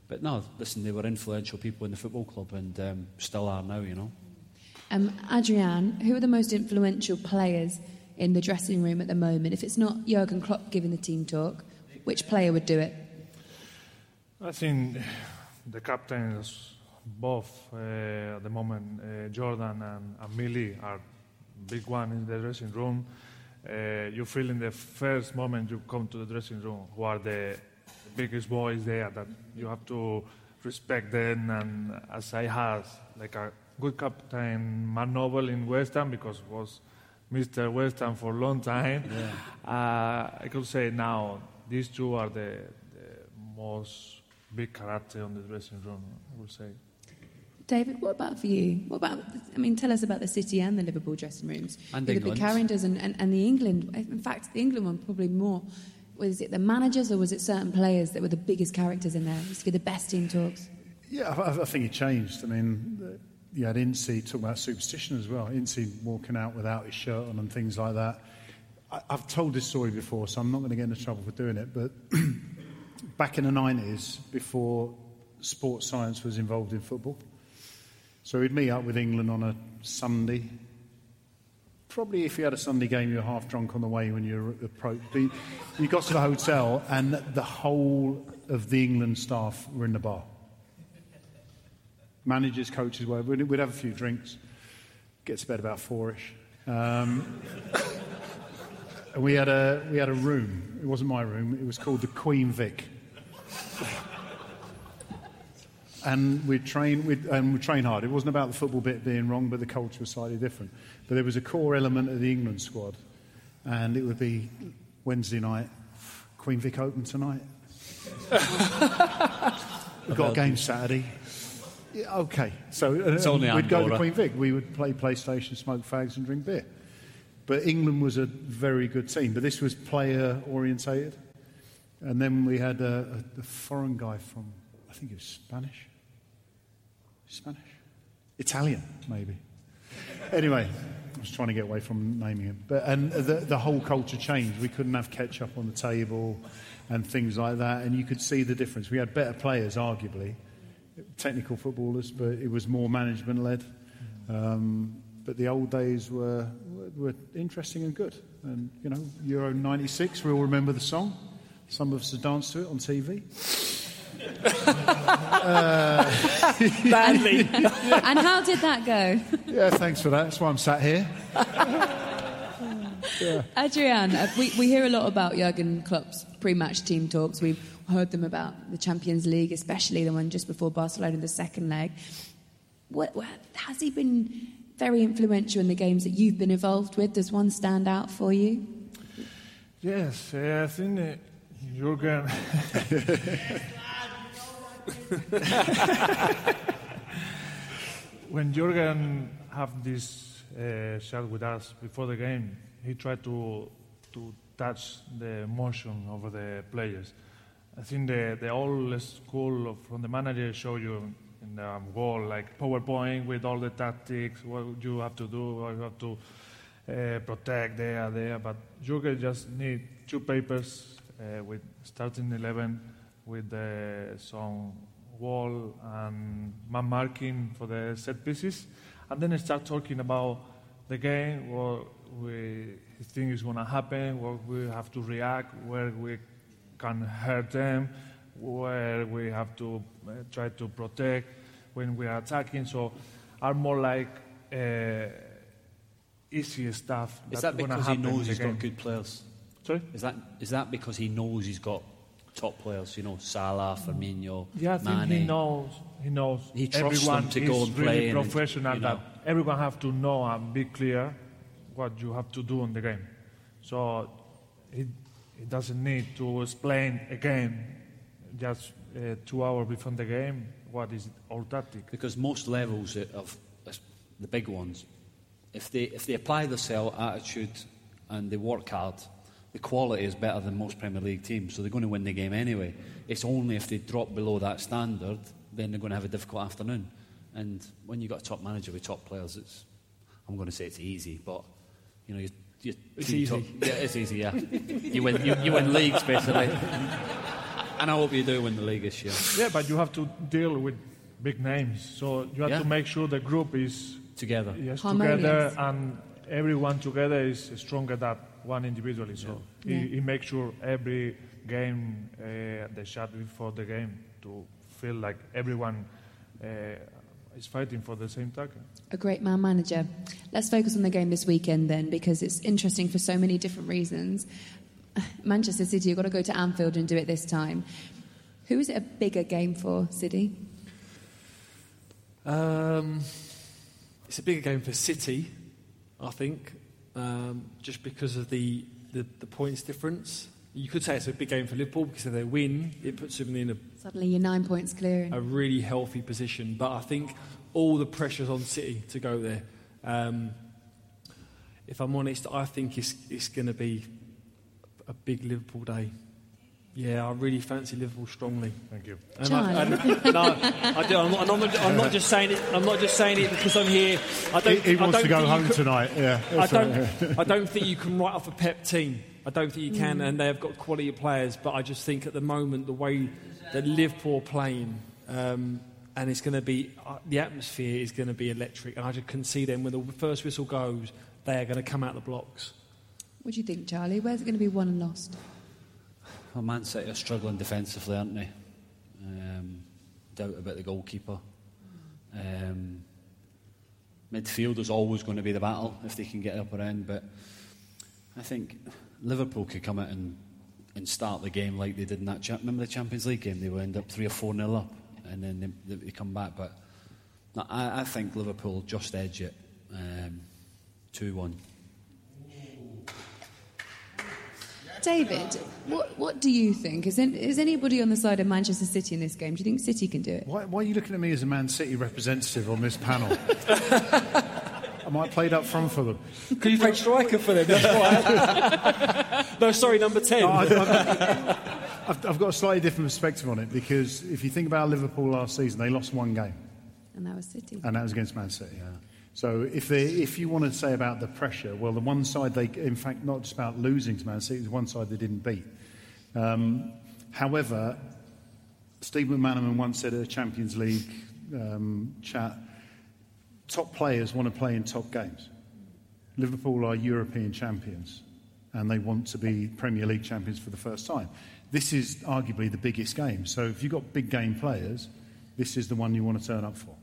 [SPEAKER 6] but no, listen, they were influential people in the football club, and um, still are now. You know.
[SPEAKER 3] Um, Adrian, who are the most influential players in the dressing room at the moment? If it's not Jurgen Klopp giving the team talk, which player would do it?
[SPEAKER 5] I think the captains, both uh, at the moment, uh, Jordan and, and Millie, are big one in the dressing room. Uh, you feel in the first moment you come to the dressing room who are the biggest boys there that you have to respect them. And as I had like a good captain, Mark Noble in West Ham because was Mr. West Ham for a long time. Uh, I could say now these two are the, the most big character on the dressing room. I would say.
[SPEAKER 3] David, what about for you? What about, I mean, tell us about the City and the Liverpool dressing rooms.
[SPEAKER 6] And
[SPEAKER 3] the big
[SPEAKER 6] England.
[SPEAKER 3] characters and, and, and the England. In fact, the England one probably more. Was it the managers or was it certain players that were the biggest characters in there? Used to be the best team talks.
[SPEAKER 7] Yeah, I, I think it changed. I mean, the- you had Incy talking about superstition as well. I didn't Incy walking out without his shirt on and things like that. I, I've told this story before, so I'm not going to get into trouble for doing it. But back in the 90s, before sports science was involved in football, so we'd meet up with England on a Sunday. Probably if you had a Sunday game, you were half drunk on the way when you approached. You got to the hotel, and the whole of the England staff were in the bar managers, coaches, whatever. We'd, we'd have a few drinks. Get to bed about four-ish. Um, and we had a we had a room. It wasn't my room. It was called the Queen Vic. and we'd train we'd, and we'd train hard. It wasn't about the football bit being wrong, but the culture was slightly different. But there was a core element of the England squad, and it would be Wednesday night. Queen Vic open tonight. We've got a game Saturday. Yeah, okay, so uh, we'd go to Queen Vic. We would play PlayStation, smoke fags, and drink beer. But England was a very good team. But this was player orientated. And then we had a, a, a foreign guy from, I think it was Spanish. Spanish? Italian, maybe. Anyway, I was trying to get away from naming him. But, and the, the whole culture changed. We couldn't have ketchup on the table and things like that. And you could see the difference. We had better players, arguably, technical footballers, but it was more management led. Um, but the old days were, were, were interesting and good. And, you know, Euro 96, we all remember the song. Some of us have danced to it on TV.
[SPEAKER 3] Badly. and how did that go?
[SPEAKER 7] Yeah, thanks for that. That's why I'm sat here.
[SPEAKER 3] Adrian, uh, we, we hear a lot about Jurgen Klopp's pre-match team talks. We've heard them about the Champions League, especially the one just before Barcelona, the second leg. What, what, has he been very influential in the games that you've been involved with? Does one stand out for you?
[SPEAKER 5] Yes, uh, I think uh, Jurgen. when Jurgen have this uh, chat with us before the game, he tried to to touch the emotion of the players. I think the the old school of, from the manager show you in the wall like PowerPoint with all the tactics, what you have to do, what you have to uh, protect there, there. But Jurgen just need two papers uh, with starting 11 with some wall and man marking for the set pieces, and then start talking about the game, what we think is going to happen, what we have to react, where we can hurt them, where we have to uh, try to protect when we are attacking. So, are more like. Uh, easy stuff.
[SPEAKER 6] Is that because he knows he's
[SPEAKER 5] game.
[SPEAKER 6] got good players?
[SPEAKER 5] Sorry?
[SPEAKER 6] Is that is that because he knows he's got top players? You know, Salah, Firmino,
[SPEAKER 5] Yeah, I think
[SPEAKER 6] Mane.
[SPEAKER 5] he knows. He knows.
[SPEAKER 6] He trusts
[SPEAKER 5] everyone
[SPEAKER 6] them to
[SPEAKER 5] is
[SPEAKER 6] go and
[SPEAKER 5] really
[SPEAKER 6] play and,
[SPEAKER 5] professional.
[SPEAKER 6] you know.
[SPEAKER 5] that everyone have to know and be clear what you have to do in the game. So he, he doesn't need to explain again, just uh, two hours before the game, what is our tactic.
[SPEAKER 6] Because most levels of of the big ones, if they if they apply the cell attitude and they work hard, the quality is better than most Premier League teams, so they're going to win the game anyway. It's only if they drop below that standard, then they're going to have a difficult afternoon. And when you've got a top manager with top players, it's I'm going to say it's easy, but you know you. you
[SPEAKER 4] It's easy.
[SPEAKER 6] Top, yeah, it's easy. Yeah, you win. You, you win leagues basically. And I hope you do win the league this year.
[SPEAKER 5] Yeah, but you have to deal with big names, so you have
[SPEAKER 6] Yeah.
[SPEAKER 5] to make sure the group is
[SPEAKER 6] Together.
[SPEAKER 5] yes
[SPEAKER 3] Harmonious.
[SPEAKER 5] together and everyone together is stronger than one individually. So
[SPEAKER 3] Yeah.
[SPEAKER 5] he, he makes sure every game uh, the shot before the game to feel like everyone uh, is fighting for the same target.
[SPEAKER 3] A great man manager. Let's focus on the game this weekend then, because it's interesting for so many different reasons. Manchester City, you've got to go to Anfield and do it this time. Who is it a bigger game for, City?
[SPEAKER 4] Um, it's a bigger game for City, I think, um, just because of the, the, the points difference. You could say it's a big game for Liverpool because if they win, it puts them in a,
[SPEAKER 3] Suddenly you're nine points clear.
[SPEAKER 4] a really healthy position. But I think all the pressure's on City to go there. Um, if I'm honest, I think it's, it's going to be a big Liverpool day. Yeah, I really fancy Liverpool strongly.
[SPEAKER 5] Thank you.
[SPEAKER 4] And I, and, no, I do. I'm not, I'm, not, I'm not just saying it. I'm not just saying it because I'm here. I don't.
[SPEAKER 7] He, he
[SPEAKER 4] I
[SPEAKER 7] wants
[SPEAKER 4] don't
[SPEAKER 7] to go home
[SPEAKER 4] could-
[SPEAKER 7] tonight. Yeah,
[SPEAKER 4] I don't.
[SPEAKER 7] right.
[SPEAKER 4] I don't think you can write off a Pep team. I don't think you can, and they have got quality players. But I just think at the moment the way that Liverpool are playing, um, and it's going to be uh, the atmosphere is going to be electric, and I just can see them when the first whistle goes, they are going to come out the blocks.
[SPEAKER 3] What do you think, Charlie? Where's it going to be won and lost?
[SPEAKER 6] Well, Man City are struggling defensively, aren't they? Um, doubt about the goalkeeper. Um, midfield is always going to be the battle if they can get up around, but I think Liverpool could come out and, and start the game like they did in that. Cha- remember the Champions League game? They would end up three or four nil up, and then they, they come back. But no, I, I think Liverpool just edge it, um, two one.
[SPEAKER 3] David, what, what do you think? Is, an- is anybody on the side of Manchester City in this game? Do you think City can do it?
[SPEAKER 7] Why, why are you looking at me as a Man City representative on this panel? Am I played up front for them?
[SPEAKER 4] Because you play striker for them. That's why. no, sorry, number ten.
[SPEAKER 7] No, I- I've, I've, I've got a slightly different perspective on it because if you think about Liverpool last season, they lost one game,
[SPEAKER 3] And that was City.
[SPEAKER 7] and that was against Man City. So if, they, if you want to say about the pressure, well, the one side they, in fact, not just about losing to Man City, it was one side they didn't beat. Um, however, Steve McManaman once said at a Champions League um, chat, top players want to play in top games. Liverpool are European champions and they want to be Premier League champions for the first time. This is arguably the biggest game. So if you've got big game players, this is the one you want to turn up for.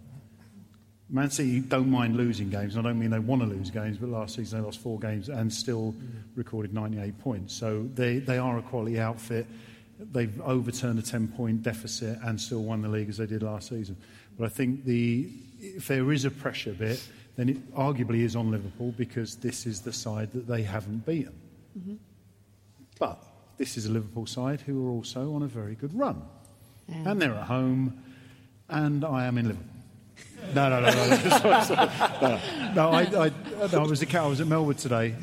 [SPEAKER 7] Man City don't mind losing games. I don't mean they want to lose games, but last season they lost four games and still recorded 98 points. So they, they are a quality outfit. They've overturned a 10 point deficit and still won the league as they did last season. But I think the, if there is a pressure bit, then it arguably is on Liverpool because this is the side that they haven't beaten. Mm-hmm. But this is a Liverpool side who are also on a very good run. And they're at home, and I am in Liverpool. No, no, no, no. no, sorry, sorry. no, no I, I, no, I was at I was at Melwood today.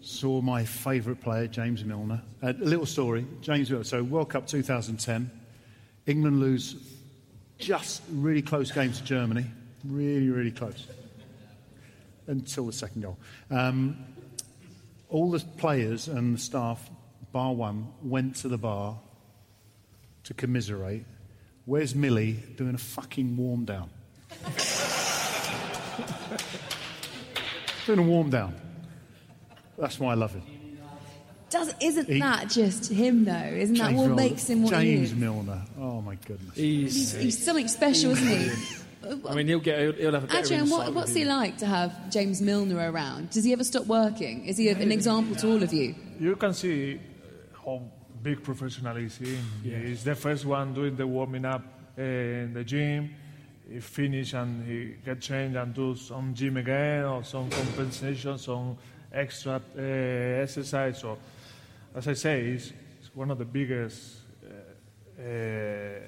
[SPEAKER 7] Saw my favourite player, James Milner. A little story, James Milner. So World Cup 2010, England lose just really close games to Germany, really, really close until the second goal. Um, all the players and the staff, bar one, went to the bar to commiserate. Where's Millie doing a fucking warm down? doing a warm down. That's why I love him.
[SPEAKER 3] Does, isn't
[SPEAKER 7] He-
[SPEAKER 3] that just him, though? Isn't that what
[SPEAKER 7] Milner.
[SPEAKER 3] makes him what
[SPEAKER 7] James
[SPEAKER 3] he is?
[SPEAKER 7] Milner. Oh my goodness.
[SPEAKER 3] He's, he's something special, isn't he?
[SPEAKER 4] I mean, he'll get. He'll, he'll have a better
[SPEAKER 3] Actually, and
[SPEAKER 4] insight
[SPEAKER 3] what,
[SPEAKER 4] with
[SPEAKER 3] what's he like to have James Milner around? Does he ever stop working? Is he a, an example to all of you?
[SPEAKER 5] You can see how big professional is he. He's the first one doing the warming up uh, in the gym. He finish and he get changed and do some gym again or some compensation, some extra uh, exercise. So, as I say, he's, he's one of the biggest uh, uh,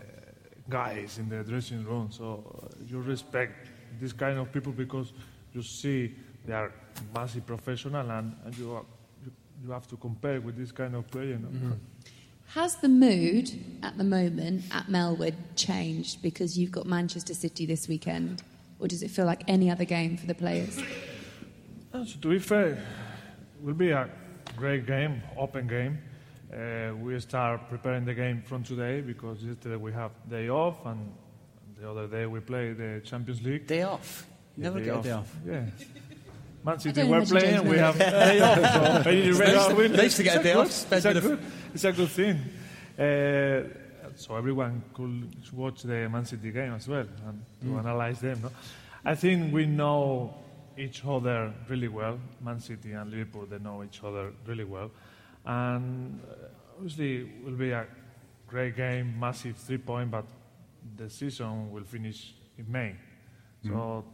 [SPEAKER 5] guys in the dressing room. So uh, you respect this kind of people because you see they are massive professional and, and you, are, you you have to compare with this kind of player. no?
[SPEAKER 3] Has the mood at the moment at Melwood changed because you've got Manchester City this weekend? Or does it feel like any other game for the players?
[SPEAKER 5] So to be fair, it will be a great game, open game. Uh, we start preparing the game from today because yesterday we have day off and the other day we play the Champions League.
[SPEAKER 6] Day off.
[SPEAKER 5] Yeah,
[SPEAKER 6] never get a day off.
[SPEAKER 5] Yeah. Man City
[SPEAKER 3] don't
[SPEAKER 5] were
[SPEAKER 3] imagine
[SPEAKER 5] playing, we
[SPEAKER 3] knows.
[SPEAKER 5] have day off. So maybe the Red
[SPEAKER 9] nice to get a day
[SPEAKER 5] good-
[SPEAKER 9] off, spend
[SPEAKER 5] It's a
[SPEAKER 9] a bit of-
[SPEAKER 5] good, it's a good thing. Uh, so everyone could watch the Man City game as well and to
[SPEAKER 9] Mm.
[SPEAKER 5] analyze them. No? I think we know each other really well. Man City and Liverpool, they know each other really well. And uh, obviously, it will be a great game, massive three point, but the season will finish in May. So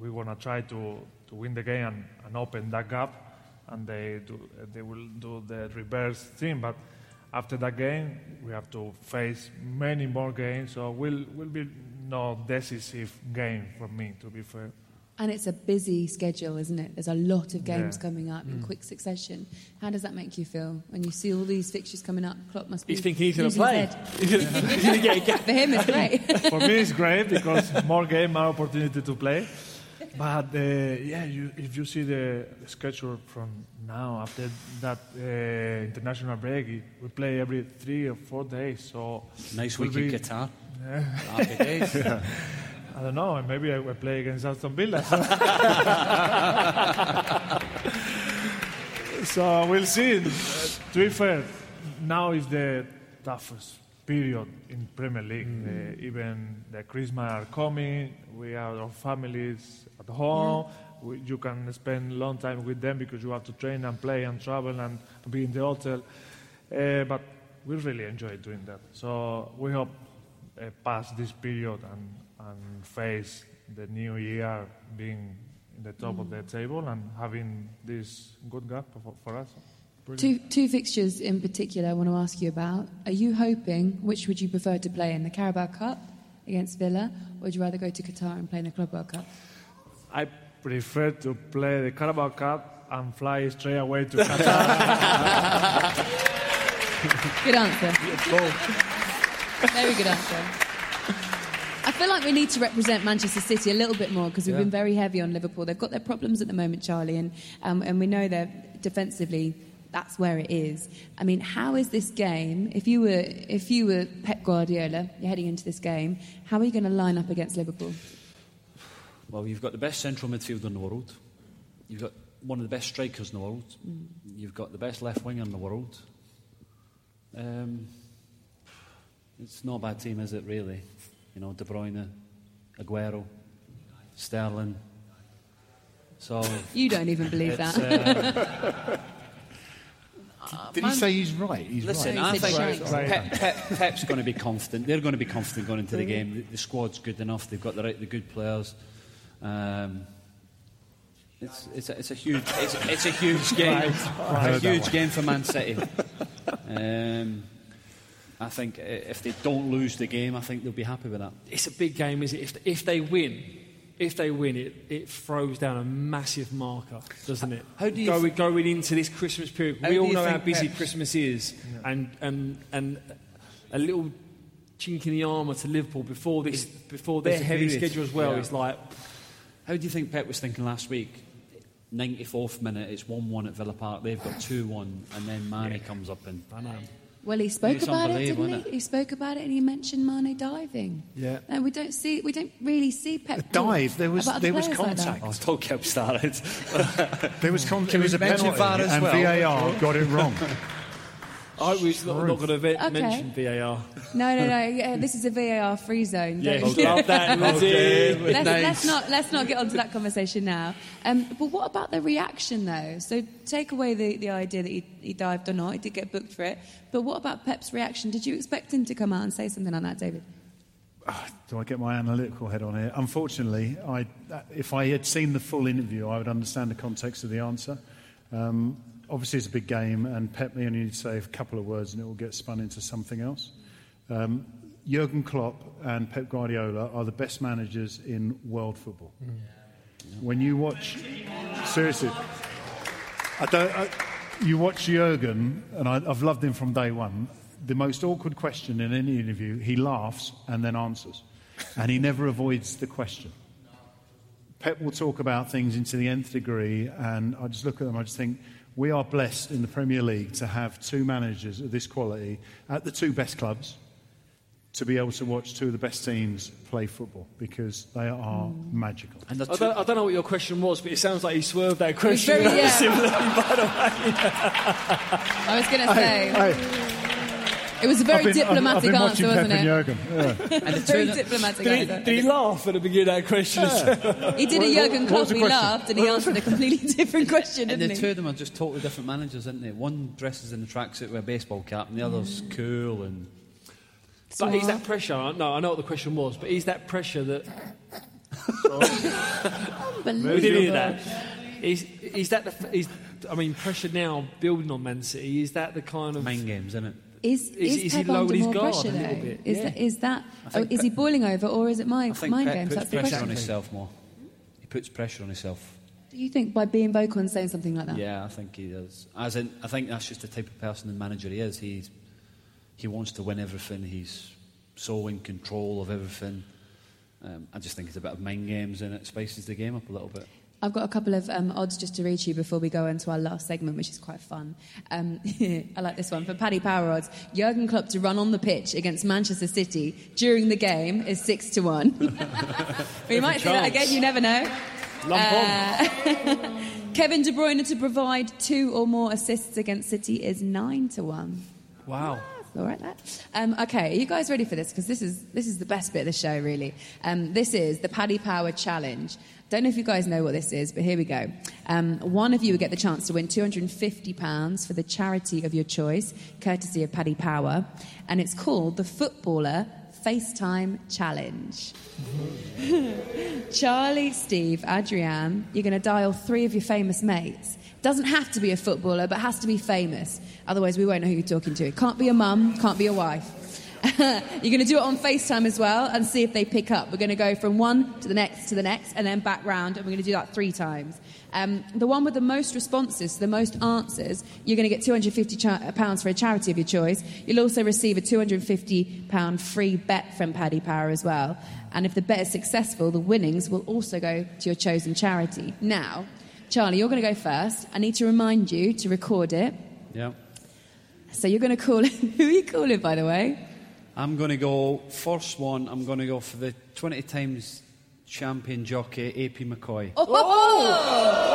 [SPEAKER 5] we want to try to, to win the game and, and open that gap, and they, do, they will do the reverse thing. But after that game, we have to face many more games, so will will be no decisive game for me, to be fair.
[SPEAKER 3] And it's a busy schedule, isn't it? There's a lot of games
[SPEAKER 5] Yeah.
[SPEAKER 3] coming up in quick succession. How does that make you feel when you see all these fixtures coming up? Klopp must be.
[SPEAKER 4] He's thinking he's going to play.
[SPEAKER 3] his head.
[SPEAKER 4] He's gonna- he's gonna get a ga-
[SPEAKER 3] For him, it's great.
[SPEAKER 5] for me, it's great because more game, more opportunity to play. But uh, yeah, you, if you see the, the schedule from now after that uh, international break, we play every three or four days. So
[SPEAKER 6] Nice week in Qatar. Happy days.
[SPEAKER 5] I don't know. Maybe I will play against Aston Villa. so we'll see. Uh, to be fair, now is the toughest period in Premier League. Uh, even the Christmas are coming. We have our families at home. We, you can spend a long time with them because you have to train and play and travel and be in the hotel. Uh, but we really enjoy doing that. So we hope uh, pass this period and, and face the new year being in the top of the mm. table and having this good gap for, for us.
[SPEAKER 3] two, two fixtures in particular I want to ask you about. Are you hoping, which would you prefer to play in, the Carabao Cup against Villa, or would you rather go to Qatar and play in the Club World Cup?
[SPEAKER 5] I prefer to play the Carabao Cup and fly straight away to Qatar.
[SPEAKER 3] Good answer. Very good answer. Like we need to represent Manchester City a little bit more because we've been very heavy on Liverpool. They've got their problems at the moment, Charlie, and, um, and we know they're defensively. That's where it is. I mean, how is this game? If you were if you were Pep Guardiola, you're heading into this game. How are you going to line up against Liverpool?
[SPEAKER 6] Well, you've got the best central midfielder in the world. You've got one of the best strikers in the world. You've got the best left winger in the world. Um, it's not a bad team, is it, really? You know, De Bruyne, Aguero, Sterling. So,
[SPEAKER 3] You don't even believe that.
[SPEAKER 6] uh,
[SPEAKER 7] Did he say he's right? He's
[SPEAKER 6] Listen,
[SPEAKER 7] right.
[SPEAKER 6] I think
[SPEAKER 3] Shanks.
[SPEAKER 6] Pep, Pep, Pep's going to be confident. They're going to be confident going into the game. The, the squad's good enough. They've got the right, the good players. Um, it's, it's, a, it's a huge, it's, a- it's a huge game. It's a huge game for Man City. Um, I think uh, if they don't lose the game, I think they'll be happy with that.
[SPEAKER 4] It's a big game, is it? If, if they win, if they win, it, it throws down a massive marker, doesn't it?
[SPEAKER 6] How do you
[SPEAKER 4] going,
[SPEAKER 6] f-
[SPEAKER 4] going into this Christmas period? We all know how busy
[SPEAKER 6] Pep's-
[SPEAKER 4] Christmas is, and, and and a little chink in the armour to Liverpool before this, before their heavy schedule as well.
[SPEAKER 6] Yeah.
[SPEAKER 4] It's like
[SPEAKER 6] How do you think Pep was thinking last week? 94th minute, it's 1 1 at Villa Park. They've got 2 1, and then Mane comes up and.
[SPEAKER 4] I know.
[SPEAKER 3] Well, he spoke
[SPEAKER 6] It's
[SPEAKER 3] about it, didn't
[SPEAKER 6] isn't
[SPEAKER 3] he? He spoke about it, and he mentioned Mane diving.
[SPEAKER 4] Yeah.
[SPEAKER 3] And we don't see, we don't really see Pep talk
[SPEAKER 7] dive, there was- there was
[SPEAKER 3] players like that.
[SPEAKER 7] contact.
[SPEAKER 6] Oh, don't get started.
[SPEAKER 7] There was, con-
[SPEAKER 9] Can
[SPEAKER 7] it was a penalty,
[SPEAKER 9] VAR as
[SPEAKER 7] and? VAR got it wrong.
[SPEAKER 4] I was not, not going to
[SPEAKER 3] Okay.
[SPEAKER 4] mention VAR.
[SPEAKER 3] No, no, no. yeah, this is a VAR free zone.
[SPEAKER 4] Yeah,
[SPEAKER 3] Don't-
[SPEAKER 4] love that. Lizzie.
[SPEAKER 3] let's, let's not let's not get onto that conversation now. Um, but what about the reaction though? So take away the, the idea that he, he dived or not. He did get booked for it. But what about Pep's reaction? Did you expect him to come out and say something like that, David?
[SPEAKER 7] Do I get my analytical head on here? Unfortunately, I, if I had seen the full interview, I would understand the context of the answer. Um, obviously, it's a big game, and Pep may only need to say a couple of words and it will get spun into something else. Um, Jurgen Klopp and Pep Guardiola are the best managers in world football. When you watch, seriously, I don't, I, you watch Jurgen, and I, I've loved him from day one. The most awkward question in any interview, he laughs and then answers, and he never avoids the question. Pep will talk about things into the nth degree, and I just look at them. I just think, We are blessed in the Premier League to have two managers of this quality at the two best clubs to be able to watch two of the best teams play football because they are hmm. magical.
[SPEAKER 6] And the
[SPEAKER 4] I don't, I don't know what your question was, but it sounds like you swerved that question.
[SPEAKER 3] very- yeah.
[SPEAKER 4] similarly, by the way.
[SPEAKER 3] I was going to say,
[SPEAKER 7] Hey,
[SPEAKER 3] it was a very
[SPEAKER 7] I've been, I've-
[SPEAKER 3] diplomatic
[SPEAKER 7] I've been
[SPEAKER 3] answer, wasn't
[SPEAKER 7] Pep
[SPEAKER 3] it?
[SPEAKER 7] and Yeah.
[SPEAKER 6] and
[SPEAKER 3] Very
[SPEAKER 6] of
[SPEAKER 3] diplomatic
[SPEAKER 4] Did he,
[SPEAKER 3] answer.
[SPEAKER 4] did he laugh at the beginning of that question?
[SPEAKER 3] He did a
[SPEAKER 7] What-
[SPEAKER 3] Jurgen
[SPEAKER 7] what
[SPEAKER 3] Klopp, he laughed, and he answered a completely different question,
[SPEAKER 6] and
[SPEAKER 3] didn't
[SPEAKER 6] the
[SPEAKER 3] he?
[SPEAKER 6] two of them are just totally different managers, aren't they? One dresses in a tracksuit with a baseball cap, and the other's mm. cool and.
[SPEAKER 4] But is that pressure? No, I know what the question was, but is that pressure that we didn't hear that? Is is that the is I mean pressure now building on Man City? Is that the kind of
[SPEAKER 6] Main games, isn't it?
[SPEAKER 3] Is,
[SPEAKER 4] Is-
[SPEAKER 3] is,
[SPEAKER 4] is he
[SPEAKER 3] Pep
[SPEAKER 4] lowering
[SPEAKER 3] under
[SPEAKER 4] his
[SPEAKER 3] more
[SPEAKER 4] guard
[SPEAKER 3] pressure
[SPEAKER 4] a little
[SPEAKER 3] though?
[SPEAKER 4] bit?
[SPEAKER 3] Is
[SPEAKER 4] Yeah.
[SPEAKER 3] that, is that
[SPEAKER 6] I think
[SPEAKER 3] oh, is he boiling over or is it
[SPEAKER 6] I
[SPEAKER 3] mind,
[SPEAKER 6] think
[SPEAKER 3] mind
[SPEAKER 6] Pep
[SPEAKER 3] games?
[SPEAKER 6] puts
[SPEAKER 3] That's the
[SPEAKER 6] pressure
[SPEAKER 3] question.
[SPEAKER 6] on himself more. He puts pressure on himself.
[SPEAKER 3] Do you think by being vocal and saying something like that?
[SPEAKER 6] Yeah, I think he does. As in, I think that's just the type of person and manager he is. He's, he wants to win everything. He's so in control of everything. Um, I just think it's a bit of mind games and it spices the game up a little bit.
[SPEAKER 3] I've got a couple of um, odds just to read to you before we go into our last segment, which is quite fun. Um, I like this one. For Paddy Power odds, Jurgen Klopp to run on the pitch against Manchester City during the game is 6 to 1. we might see that again, you never know. Uh, Kevin De Bruyne to provide two or more assists against City is 9 to 1.
[SPEAKER 4] Wow.
[SPEAKER 3] All right, that. Um, okay, are you guys ready for this? Because this is this is the best bit of the show, really. Um, this is the Paddy Power Challenge. Don't know if you guys know what this is, but here we go. Um, one of you will get the chance to win £250 for the charity of your choice, courtesy of Paddy Power, and it's called the Footballer FaceTime Challenge. Charlie, Steve, Adrian, you're going to dial three of your famous mates. Doesn't have to be a footballer, but has to be famous. Otherwise, we won't know who you're talking to. It can't be a mum, can't be a wife. you're going to do it on FaceTime as well and see if they pick up. We're going to go from one to the next to the next and then back round, and we're going to do that three times. Um, the one with the most responses, the most answers, you're going to get £250 cha- pounds for a charity of your choice. You'll also receive a £250 free bet from Paddy Power as well. And if the bet is successful, the winnings will also go to your chosen charity. Now, Charlie, you're going to go first. I need to remind you to record it.
[SPEAKER 6] Yeah.
[SPEAKER 3] So you're going to call it. Who are you calling, by the way?
[SPEAKER 6] I'm going to go, first one, I'm going to go for the 20 times champion jockey, AP McCoy.
[SPEAKER 3] Oh, oh!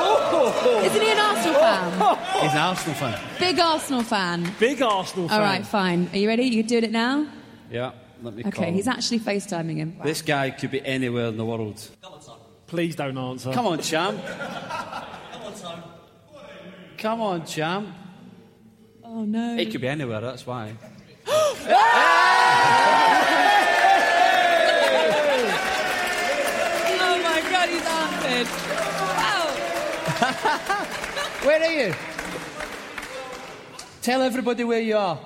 [SPEAKER 3] Isn't he an Arsenal oh. fan?
[SPEAKER 6] He's an Arsenal fan.
[SPEAKER 3] Big Arsenal fan.
[SPEAKER 4] Big Arsenal fan.
[SPEAKER 3] All right, fine. Are you ready? You doing it now?
[SPEAKER 6] Yeah, let me
[SPEAKER 3] Okay,
[SPEAKER 6] call
[SPEAKER 3] he's
[SPEAKER 6] him.
[SPEAKER 3] actually FaceTiming him.
[SPEAKER 6] This guy could be anywhere in the world. Come on, son.
[SPEAKER 4] Please don't answer.
[SPEAKER 6] Come on, champ. Come on, son. Come on, champ.
[SPEAKER 3] Oh no.
[SPEAKER 6] He could be anywhere, that's why.
[SPEAKER 3] Oh my god, he's answered. Wow.
[SPEAKER 6] Where are you? Tell everybody where you are.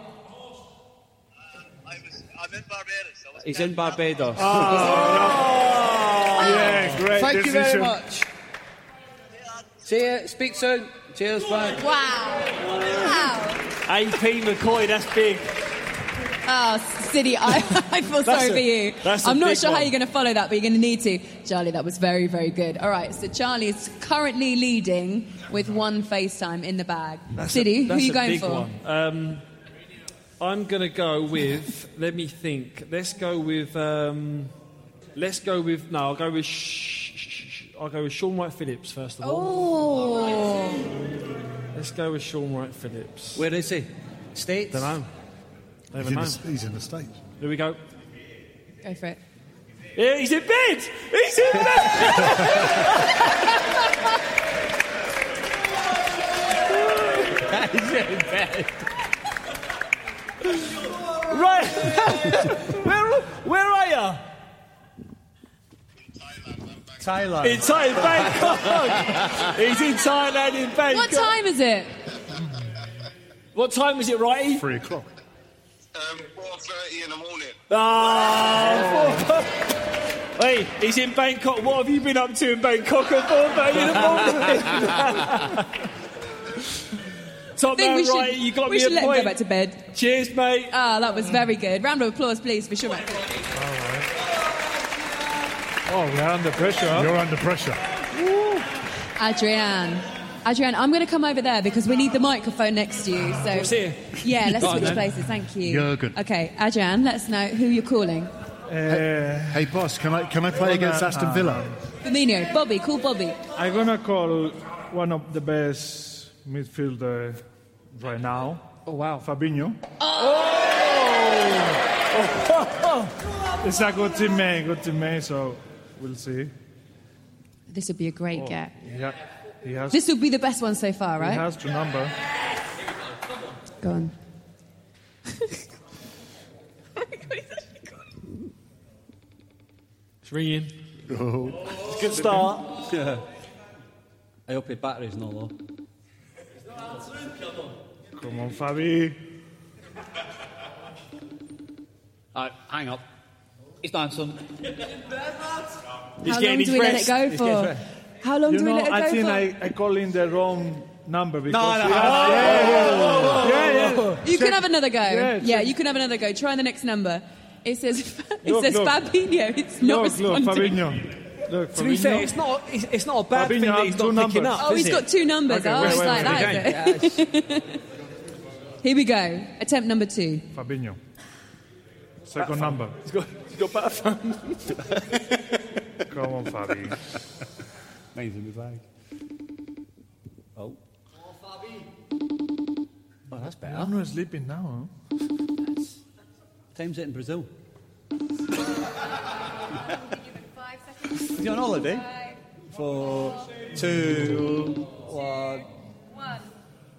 [SPEAKER 9] I'm in Barbados. I was
[SPEAKER 6] He's in Barbados. Ah.
[SPEAKER 5] Oh, yeah, ah. great
[SPEAKER 6] Thank you very much. See you. Speak soon. Cheers, bye.
[SPEAKER 3] Wow. Wow.
[SPEAKER 4] AP McCoy, that's big.
[SPEAKER 3] Oh, Siddy, I, I feel sorry
[SPEAKER 4] a-
[SPEAKER 3] for you.
[SPEAKER 4] that's a
[SPEAKER 3] I'm not
[SPEAKER 4] big
[SPEAKER 3] sure how you're going to follow that, but you're going to need to. Charlie, that was very, very good. All right, so Charlie is currently leading with one FaceTime in the bag.
[SPEAKER 4] That's
[SPEAKER 3] City,
[SPEAKER 4] a,
[SPEAKER 3] who are you going for?
[SPEAKER 4] Um, I'm going to go with. let me think. Let's go with. Um, let's go with. No, I'll go with. Sh- sh- sh- I'll go with Shaun Wright-Phillips first of all.
[SPEAKER 3] Oh.
[SPEAKER 4] Let's go with Shaun Wright-Phillips.
[SPEAKER 6] Where is he? States?
[SPEAKER 4] Don't know. Never
[SPEAKER 7] He's in, the, he's in the States.
[SPEAKER 4] Here we go.
[SPEAKER 3] Go for it.
[SPEAKER 4] Yeah, he's in bed. He's in bed.
[SPEAKER 6] He's in bed.
[SPEAKER 4] right. where, where are you?
[SPEAKER 6] Thailand.
[SPEAKER 4] In Thailand, Bangkok. he's in Thailand, in Bangkok.
[SPEAKER 3] What time is it?
[SPEAKER 4] What time was it, Righty?
[SPEAKER 7] Three o'clock.
[SPEAKER 9] Um, 4.30 in the morning.
[SPEAKER 4] Ah, hey, he's in Bangkok. What have you been up to in Bangkok at 4.30 in the morning? Top
[SPEAKER 3] think
[SPEAKER 4] man,
[SPEAKER 3] we should,
[SPEAKER 4] right? You got me.
[SPEAKER 3] we
[SPEAKER 4] should
[SPEAKER 3] let him go back to bed.
[SPEAKER 4] Cheers, mate.
[SPEAKER 3] Ah, that was very good. Round of applause, please, for Schumacher.
[SPEAKER 5] Oh, we are under pressure.
[SPEAKER 7] You're under pressure.
[SPEAKER 3] Adrienne. Adrian, I'm going to come over there because we need the microphone next to you. So
[SPEAKER 4] What's here?
[SPEAKER 3] Yeah, let's switch
[SPEAKER 4] then.
[SPEAKER 3] places. Thank you.
[SPEAKER 7] Jürgen.
[SPEAKER 3] Okay, Adrian, let us know who you're calling.
[SPEAKER 5] Uh,
[SPEAKER 7] Hey, boss, can I can I play against Aston Villa?
[SPEAKER 3] Firmino, Bobby, call Bobby.
[SPEAKER 5] I'm gonna call one of the best midfielder right now.
[SPEAKER 4] Oh, wow.
[SPEAKER 5] Fabinho. It's a good teammate, good teammate. So we'll see.
[SPEAKER 3] This would be a great
[SPEAKER 5] Oh,
[SPEAKER 3] get.
[SPEAKER 5] He, ha- he has.
[SPEAKER 3] This will be the best one so far, right?
[SPEAKER 5] He
[SPEAKER 3] right?
[SPEAKER 5] has two number.
[SPEAKER 3] Go on.
[SPEAKER 4] It's ringing.
[SPEAKER 7] Oh.
[SPEAKER 4] It's a good start. yeah.
[SPEAKER 6] I hope your battery's not low.
[SPEAKER 5] Come on, Fabi.
[SPEAKER 6] Uh, hang up. He's dancing.
[SPEAKER 4] He's
[SPEAKER 3] How
[SPEAKER 4] getting
[SPEAKER 3] long
[SPEAKER 4] his
[SPEAKER 3] do we let it go for?
[SPEAKER 4] Getting his rest.
[SPEAKER 3] How long
[SPEAKER 5] You
[SPEAKER 3] do we
[SPEAKER 5] know,
[SPEAKER 3] let it
[SPEAKER 5] I
[SPEAKER 3] go
[SPEAKER 5] think
[SPEAKER 3] for?
[SPEAKER 5] I, I call in the wrong number because
[SPEAKER 6] no,
[SPEAKER 5] we
[SPEAKER 6] no.
[SPEAKER 5] have- yeah, yeah, yeah, yeah.
[SPEAKER 3] You can have another go.
[SPEAKER 5] Yeah,
[SPEAKER 3] Yeah, you can have another go. Try the next number. It says it
[SPEAKER 5] Look,
[SPEAKER 3] says
[SPEAKER 5] look.
[SPEAKER 3] Fabinho. It's not
[SPEAKER 5] Look, look,
[SPEAKER 3] responding.
[SPEAKER 5] Fabinho. Look,
[SPEAKER 4] To be
[SPEAKER 5] Fabinho.
[SPEAKER 4] fair, it's not, it's, it's not a bad
[SPEAKER 5] Fabinho
[SPEAKER 4] thing that
[SPEAKER 5] has
[SPEAKER 4] he's
[SPEAKER 5] two
[SPEAKER 4] not picking
[SPEAKER 5] numbers.
[SPEAKER 4] up.
[SPEAKER 3] Oh,
[SPEAKER 4] is
[SPEAKER 3] he's
[SPEAKER 4] it?
[SPEAKER 3] got two numbers.
[SPEAKER 5] Okay,
[SPEAKER 3] oh,
[SPEAKER 5] wait,
[SPEAKER 3] it's
[SPEAKER 5] wait,
[SPEAKER 3] like
[SPEAKER 5] wait,
[SPEAKER 3] that. is it? Here we go. Attempt number two.
[SPEAKER 5] Fabinho. Second number.
[SPEAKER 4] He's got, he's got better fun.
[SPEAKER 5] Come on, Fabi.
[SPEAKER 6] Mine's in my bag. Oh. Oh, that's better.
[SPEAKER 5] I'm not sleeping now. Huh?
[SPEAKER 6] Time's it in Brazil. Is he on holiday? Four, two, one.
[SPEAKER 5] Ah,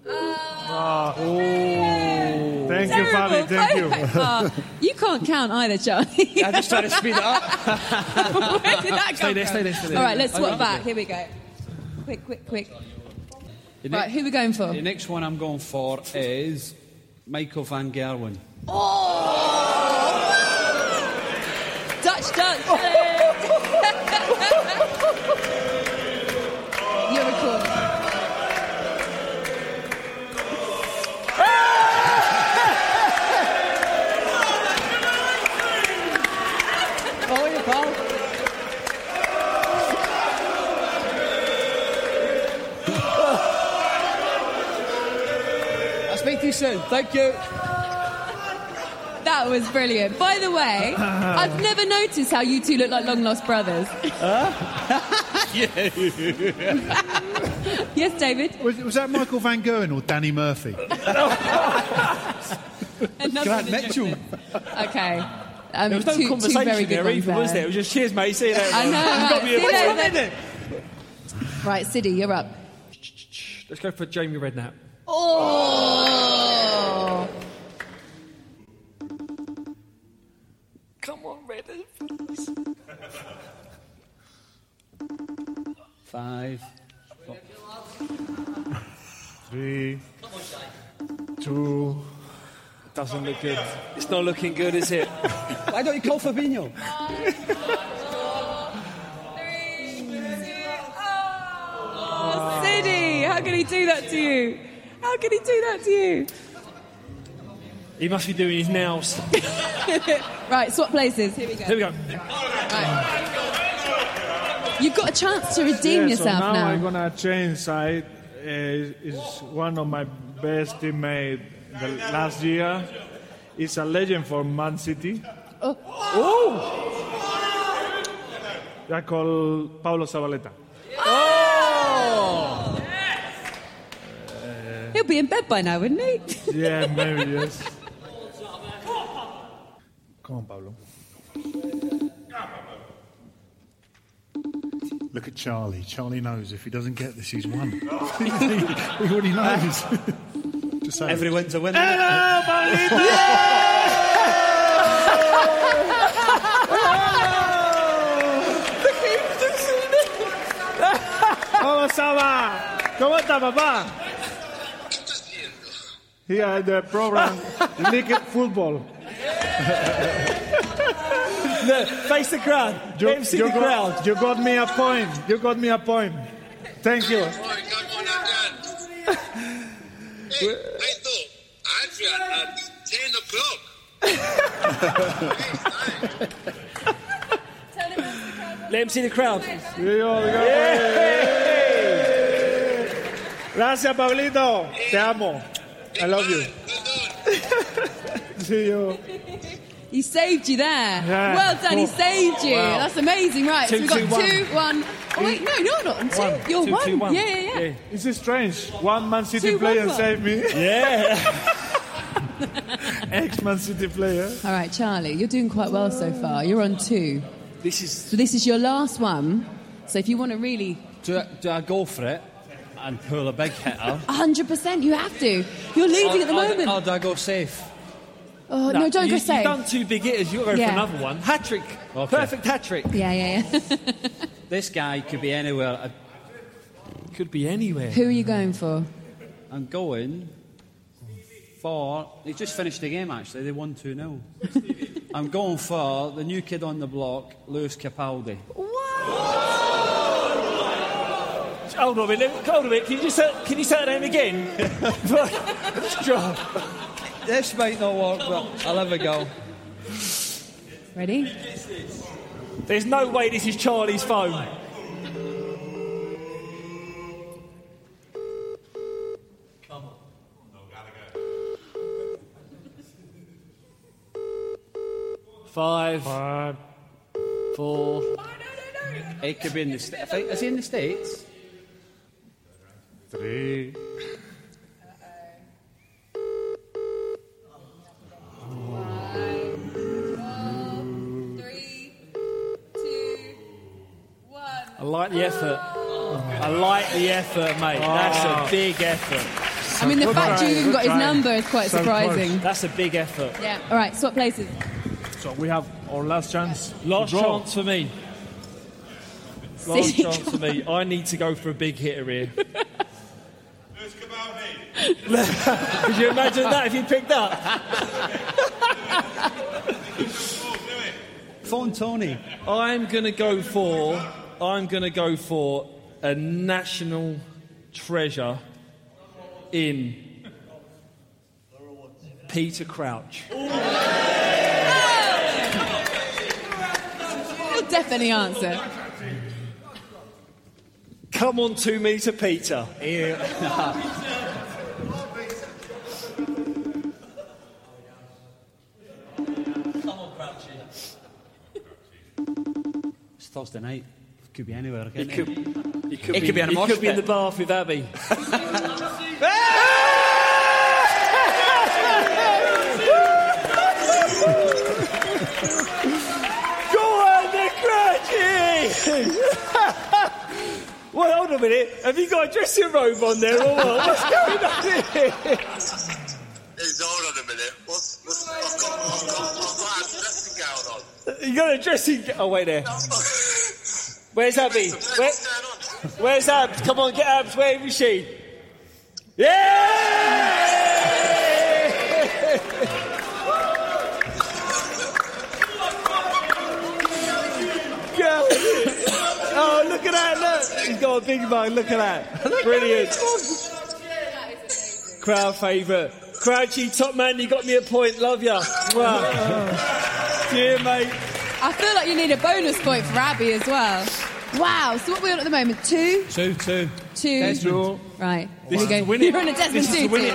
[SPEAKER 5] oh. oh. Thank you,
[SPEAKER 3] Terrible.
[SPEAKER 5] Fabi. Thank you.
[SPEAKER 3] Oh, you can't count either, Charlie.
[SPEAKER 6] I just trying to speed it up.
[SPEAKER 3] Where did that come
[SPEAKER 4] Stay there, stay there, stay there.
[SPEAKER 3] All right, let's
[SPEAKER 4] I
[SPEAKER 3] swap back. Here we go. Quick, quick, quick.
[SPEAKER 6] The
[SPEAKER 3] Right, who are we going for?
[SPEAKER 6] The next one I'm going for is Michael Van Gerwen. Oh! Dutch, Dutch. soon. Thank you.
[SPEAKER 3] That was brilliant. By the way, I've never noticed how you two look like long lost brothers. yes, David.
[SPEAKER 7] Was, was that Michael Van Gogh or Danny Murphy?
[SPEAKER 3] Another
[SPEAKER 6] Grant Mitchell.
[SPEAKER 3] Okay. Um,
[SPEAKER 4] There was no
[SPEAKER 3] two, two
[SPEAKER 4] conversation
[SPEAKER 3] very good
[SPEAKER 4] there
[SPEAKER 3] ones
[SPEAKER 4] either, was there? It was just cheers, mate. See you later.
[SPEAKER 3] I know,
[SPEAKER 4] You've
[SPEAKER 3] right.
[SPEAKER 4] got me a-
[SPEAKER 3] See you later. Right, Siddy, you're up.
[SPEAKER 4] Let's go for Jamie Redknapp.
[SPEAKER 3] Oh!
[SPEAKER 4] Come on, Redknapp.
[SPEAKER 6] Five.
[SPEAKER 5] Three, two.
[SPEAKER 4] Doesn't look good. It's not looking good, is it?
[SPEAKER 6] Why don't you call Fabinho?
[SPEAKER 3] Oh, Siddy, how can he do that to you? How can he do that to you?
[SPEAKER 4] He must be doing his nails.
[SPEAKER 3] Right, swap places. Here we go.
[SPEAKER 4] Here we go.
[SPEAKER 3] You've got a chance to redeem
[SPEAKER 5] yeah,
[SPEAKER 3] yourself
[SPEAKER 5] so now,
[SPEAKER 3] now.
[SPEAKER 5] I'm gonna change side. Uh, is one of my best teammates the last year. He's a legend for Man City.
[SPEAKER 3] Oh.
[SPEAKER 5] I call Pablo Zabaleta.
[SPEAKER 3] He'll be in bed by now, wouldn't he?
[SPEAKER 5] Yeah, maybe yes. Come on, Pablo.
[SPEAKER 7] Look at Charlie. Charlie knows if he doesn't get this, he's won. he already knows. Just say,
[SPEAKER 6] Every win's a win.
[SPEAKER 5] ¡Vamos, Saba! ¿Cómo está, papá?
[SPEAKER 9] ¿Qué estás viendo?
[SPEAKER 5] Here the program Liquid Football.
[SPEAKER 4] Look, face the crowd.
[SPEAKER 5] You,
[SPEAKER 4] Let him see
[SPEAKER 5] you
[SPEAKER 4] the
[SPEAKER 5] got,
[SPEAKER 4] crowd.
[SPEAKER 5] you got me a point. You got me a point. Thank you.
[SPEAKER 9] Boy, come on, Adrian. Hey, I thought Adrian at 10 o'clock.
[SPEAKER 4] Let him see the crowd.
[SPEAKER 5] Here you go, here you go. Gracias, Pablito. Te amo. I love you. See you.
[SPEAKER 3] He saved you there.
[SPEAKER 5] Yeah.
[SPEAKER 3] Well done, he
[SPEAKER 5] oh,
[SPEAKER 3] saved you.
[SPEAKER 5] Wow.
[SPEAKER 3] That's amazing. Right, so we've got
[SPEAKER 5] two, one.
[SPEAKER 3] two, one. Oh, wait, no, you're not on two.
[SPEAKER 5] One.
[SPEAKER 3] You're
[SPEAKER 5] Two,
[SPEAKER 3] one.
[SPEAKER 5] two, one.
[SPEAKER 3] Yeah, yeah, yeah.
[SPEAKER 5] Is this is strange. One Man City
[SPEAKER 3] Two,
[SPEAKER 5] player
[SPEAKER 3] one, one.
[SPEAKER 5] saved me.
[SPEAKER 4] Yeah.
[SPEAKER 5] Ex Man City player.
[SPEAKER 3] All right, Charlie, you're doing quite well so far. You're on two.
[SPEAKER 4] This is.
[SPEAKER 3] So this is your last one. So if you want to really,
[SPEAKER 6] Do I, do I go for it and pull a big hitter?
[SPEAKER 3] 100%, you have to. You're leading at the
[SPEAKER 6] Or- or-
[SPEAKER 3] moment.
[SPEAKER 6] Or do I go safe?
[SPEAKER 3] Oh, no, don't
[SPEAKER 4] you,
[SPEAKER 3] go safe.
[SPEAKER 4] You've done two big hitters. You'll go
[SPEAKER 3] Yeah.
[SPEAKER 4] for another one. Hat trick.
[SPEAKER 6] Okay.
[SPEAKER 4] Perfect hat trick.
[SPEAKER 3] Yeah, yeah, yeah.
[SPEAKER 6] This guy could be anywhere. I-
[SPEAKER 4] Could be anywhere.
[SPEAKER 3] Who are you going for?
[SPEAKER 6] I'm going for. They just finished the game actually. They won 2 0. I'm going for the new kid on the block, Lewis Capaldi.
[SPEAKER 4] Hold on a minute. Hold on a minute. Can you just say, can you say that name again?
[SPEAKER 6] This might not work, but I'll have a go.
[SPEAKER 3] Ready?
[SPEAKER 4] There's no way this is Charlie's phone. Five,
[SPEAKER 5] Five,
[SPEAKER 4] four.
[SPEAKER 6] It could be in the States. Is he in the States?
[SPEAKER 5] Three,
[SPEAKER 3] Three, two, one.
[SPEAKER 4] I like the effort. Oh. I like the effort, mate. That's a oh. big effort.
[SPEAKER 3] I mean, the fact you even got his number is quite
[SPEAKER 5] So
[SPEAKER 3] surprising.
[SPEAKER 4] That's a big effort.
[SPEAKER 3] Yeah. All right, swap places.
[SPEAKER 5] So we have our last chance.
[SPEAKER 4] Last chance for me. Last
[SPEAKER 3] City
[SPEAKER 4] chance for me. I need to go for a big hitter here. Could you imagine that if you picked up?
[SPEAKER 6] Phone Tony.
[SPEAKER 4] I'm going to go for. I'm going to go for a national treasure in Peter Crouch.
[SPEAKER 3] You'll definitely answer.
[SPEAKER 4] Come on to me to Peter.
[SPEAKER 6] It's Thursday night. Could be anywhere.
[SPEAKER 4] It could,
[SPEAKER 6] it?
[SPEAKER 4] it could,
[SPEAKER 6] It
[SPEAKER 4] be,
[SPEAKER 6] could be in a
[SPEAKER 4] it
[SPEAKER 6] mosh
[SPEAKER 4] could be in the bath with Abbey. Go on, Crouchy! well, hold on a minute. Have you got a dressing robe on there or what? What's going on here?
[SPEAKER 9] Hold on a minute. What's, what's, I've got, I've got, I've got a dressing gown on.
[SPEAKER 4] You got a dressing. Oh wait there. Where's Abbey? Where,
[SPEAKER 9] What's going on?
[SPEAKER 4] where's Abs? Come on, get Abs. Where is she? Yeah! Look at that! Look, he's got a big mug. Look at that! Brilliant. Crowd favourite. Crouchy, top man, you got me a point. Love ya. Wow. Dear mate.
[SPEAKER 3] I feel like you need a bonus point for Abbey as well. Wow. So what are we on at the moment? Two,
[SPEAKER 6] Two, two.
[SPEAKER 3] two.
[SPEAKER 6] Desmond.
[SPEAKER 3] Right.
[SPEAKER 4] This
[SPEAKER 3] Here
[SPEAKER 4] is
[SPEAKER 3] we
[SPEAKER 4] to
[SPEAKER 3] go.
[SPEAKER 4] win it.
[SPEAKER 3] You're on a Desmond
[SPEAKER 4] This is to
[SPEAKER 3] two.
[SPEAKER 4] win it.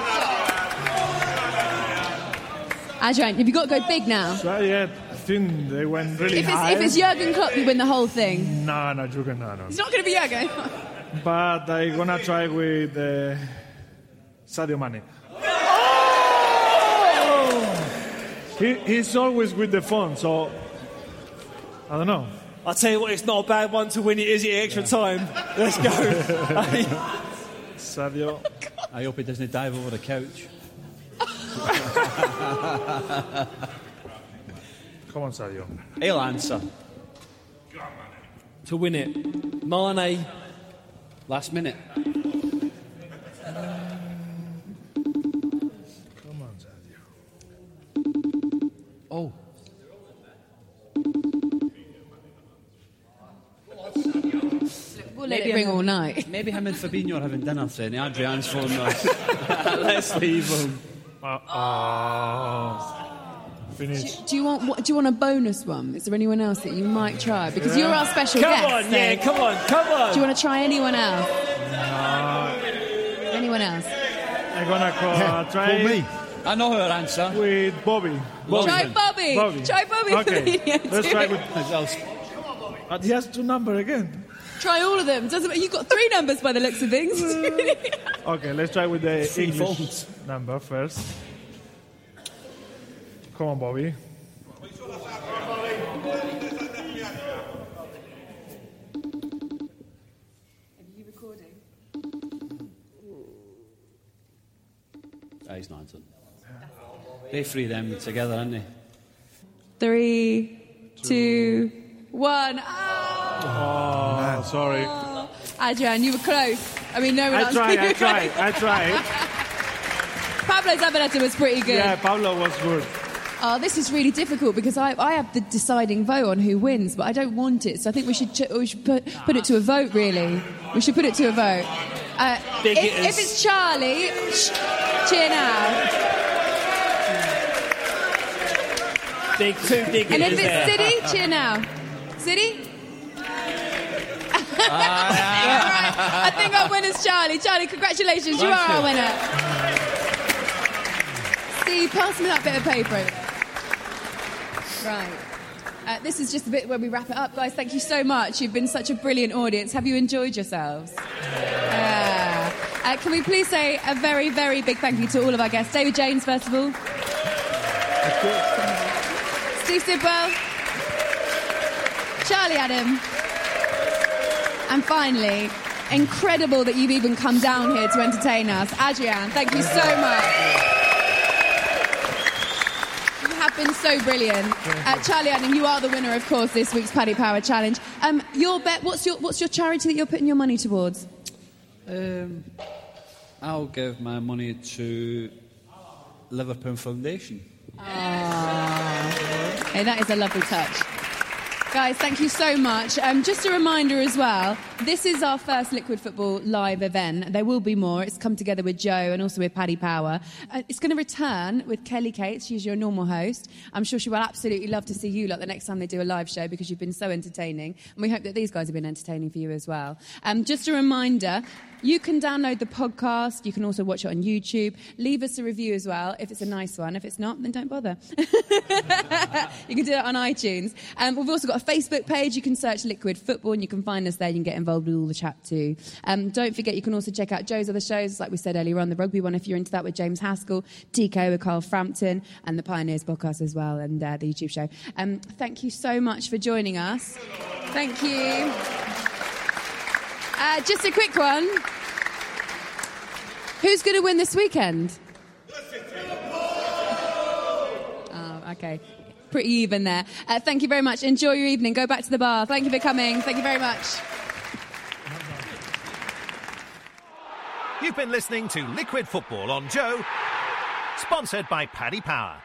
[SPEAKER 3] Adrian, have you got to go big now?
[SPEAKER 5] So yeah, I think they went really
[SPEAKER 3] If it's,
[SPEAKER 5] high.
[SPEAKER 3] if it's Jurgen Klopp, you win the whole thing.
[SPEAKER 5] no, no, Jurgen, no, no.
[SPEAKER 3] It's not going to be Jurgen.
[SPEAKER 5] But I'm gonna try with uh, Sadio Mane. He, he's always with the phone, so I don't know.
[SPEAKER 4] I'll tell you what, it's not a bad one to win it, is it? Extra time. Let's go.
[SPEAKER 5] Sadio.
[SPEAKER 6] I hope he doesn't dive over the couch.
[SPEAKER 5] Come on, Sadio.
[SPEAKER 6] He'll answer.
[SPEAKER 4] to win it. Mane.
[SPEAKER 6] Last minute.
[SPEAKER 5] Come on, Sadio.
[SPEAKER 6] Oh.
[SPEAKER 3] We'll let it ring all night.
[SPEAKER 6] Maybe him and Fabinho are having dinner saying Adrian's phone us. Let's leave him.
[SPEAKER 5] Uh, oh. Finish.
[SPEAKER 3] Do you want do you want a bonus one? Is there anyone else that you might try? Because you're our special
[SPEAKER 4] Come
[SPEAKER 3] guest.
[SPEAKER 4] Come on,
[SPEAKER 3] so-
[SPEAKER 4] yeah, come on, come on.
[SPEAKER 3] Do you want to try anyone else? anyone else?
[SPEAKER 5] I'm gonna call, uh, try
[SPEAKER 7] Call me.
[SPEAKER 6] I know her answer.
[SPEAKER 5] with Bobby.
[SPEAKER 3] Try Bobby.
[SPEAKER 5] Bobby.
[SPEAKER 3] Try Bobby.
[SPEAKER 5] Okay. Let's try with.
[SPEAKER 6] I'll-
[SPEAKER 5] Uh, he has two number again.
[SPEAKER 3] Try all of them. Doesn't you've got three numbers by the looks of things.
[SPEAKER 5] Okay, let's try with the
[SPEAKER 6] Three
[SPEAKER 5] English
[SPEAKER 6] phones.
[SPEAKER 5] number first. Come on, Bobby.
[SPEAKER 6] He's not answering. They three of them together, aren't they?
[SPEAKER 3] Three, two, one. Ah,
[SPEAKER 5] Oh, sorry.
[SPEAKER 3] Adrian, you were close. I mean, no one
[SPEAKER 5] I
[SPEAKER 3] else.
[SPEAKER 5] tried,
[SPEAKER 3] You
[SPEAKER 5] I
[SPEAKER 3] were
[SPEAKER 5] tried,
[SPEAKER 3] close.
[SPEAKER 5] I tried.
[SPEAKER 3] Pablo Zabaleta was pretty good.
[SPEAKER 5] Yeah, Pablo was good.
[SPEAKER 3] Oh, this is really difficult because I, I have the deciding vote on who wins, but I don't want it. So I think we should ch- we should put put it to a vote. Really, we should put it to a vote. Uh, if,
[SPEAKER 6] hitters.
[SPEAKER 3] if it's Charlie, ch- cheer now.
[SPEAKER 6] Big, two big
[SPEAKER 3] And if it's Siddy, cheer now. City.
[SPEAKER 6] Ah,
[SPEAKER 3] I think our winner's Charlie. Charlie, congratulations, you are our winner. Steve, pass me that bit of paper over there. Right. Uh, this is just a bit where we wrap it up, guys. Thank you so much. You've been such a brilliant audience. Have you enjoyed yourselves? Yeah. Uh, can we please say a very, very big thank you to all of our guests? David James, first of all. Steve Sidwell. Charlie Adam. And finally, incredible that you've even come down here to entertain us. Adrian, thank you so much. You have been so brilliant. Uh, Charlie Adam, you are the winner, of course, this week's Paddy Power Challenge. Um, your bet, what's your, what's your charity that you're putting your money towards?
[SPEAKER 6] Um, I'll give my money to Liverpool Foundation.
[SPEAKER 3] Hey, that is a lovely touch. Guys, thank you so much. Um, just a reminder as well, this is our first Liquid Football live event. There will be more. It's come together with Joe and also with Paddy Power. Uh, it's going to return with Kelly Cates. She's your normal host. I'm sure she will absolutely love to see you lot the next time they do a live show because you've been so entertaining. And we hope that these guys have been entertaining for you as well. Um, just a reminder, you can download the podcast. You can also watch it on YouTube. Leave us a review as well if it's a nice one. If it's not, then don't bother. you can do it on iTunes. Um, we've also got a Facebook page. You can search Liquid Football and you can find us there. You can get involved with all the chat too. Um, don't forget, you can also check out Joe's other shows, like we said earlier on, the rugby one if you're into that with James Haskell, TK with Carl Frampton, and the Pioneers podcast as well, and uh, the YouTube show. Um, thank you so much for joining us. Thank you. Uh, just a quick one. Who's going to win this weekend? Oh, okay. Pretty even there. Uh, thank you very much. Enjoy your evening. Go back to the bar. Thank you for coming. Thank you very much.
[SPEAKER 1] You've been listening to Liquid Football on Joe, sponsored by Paddy Power.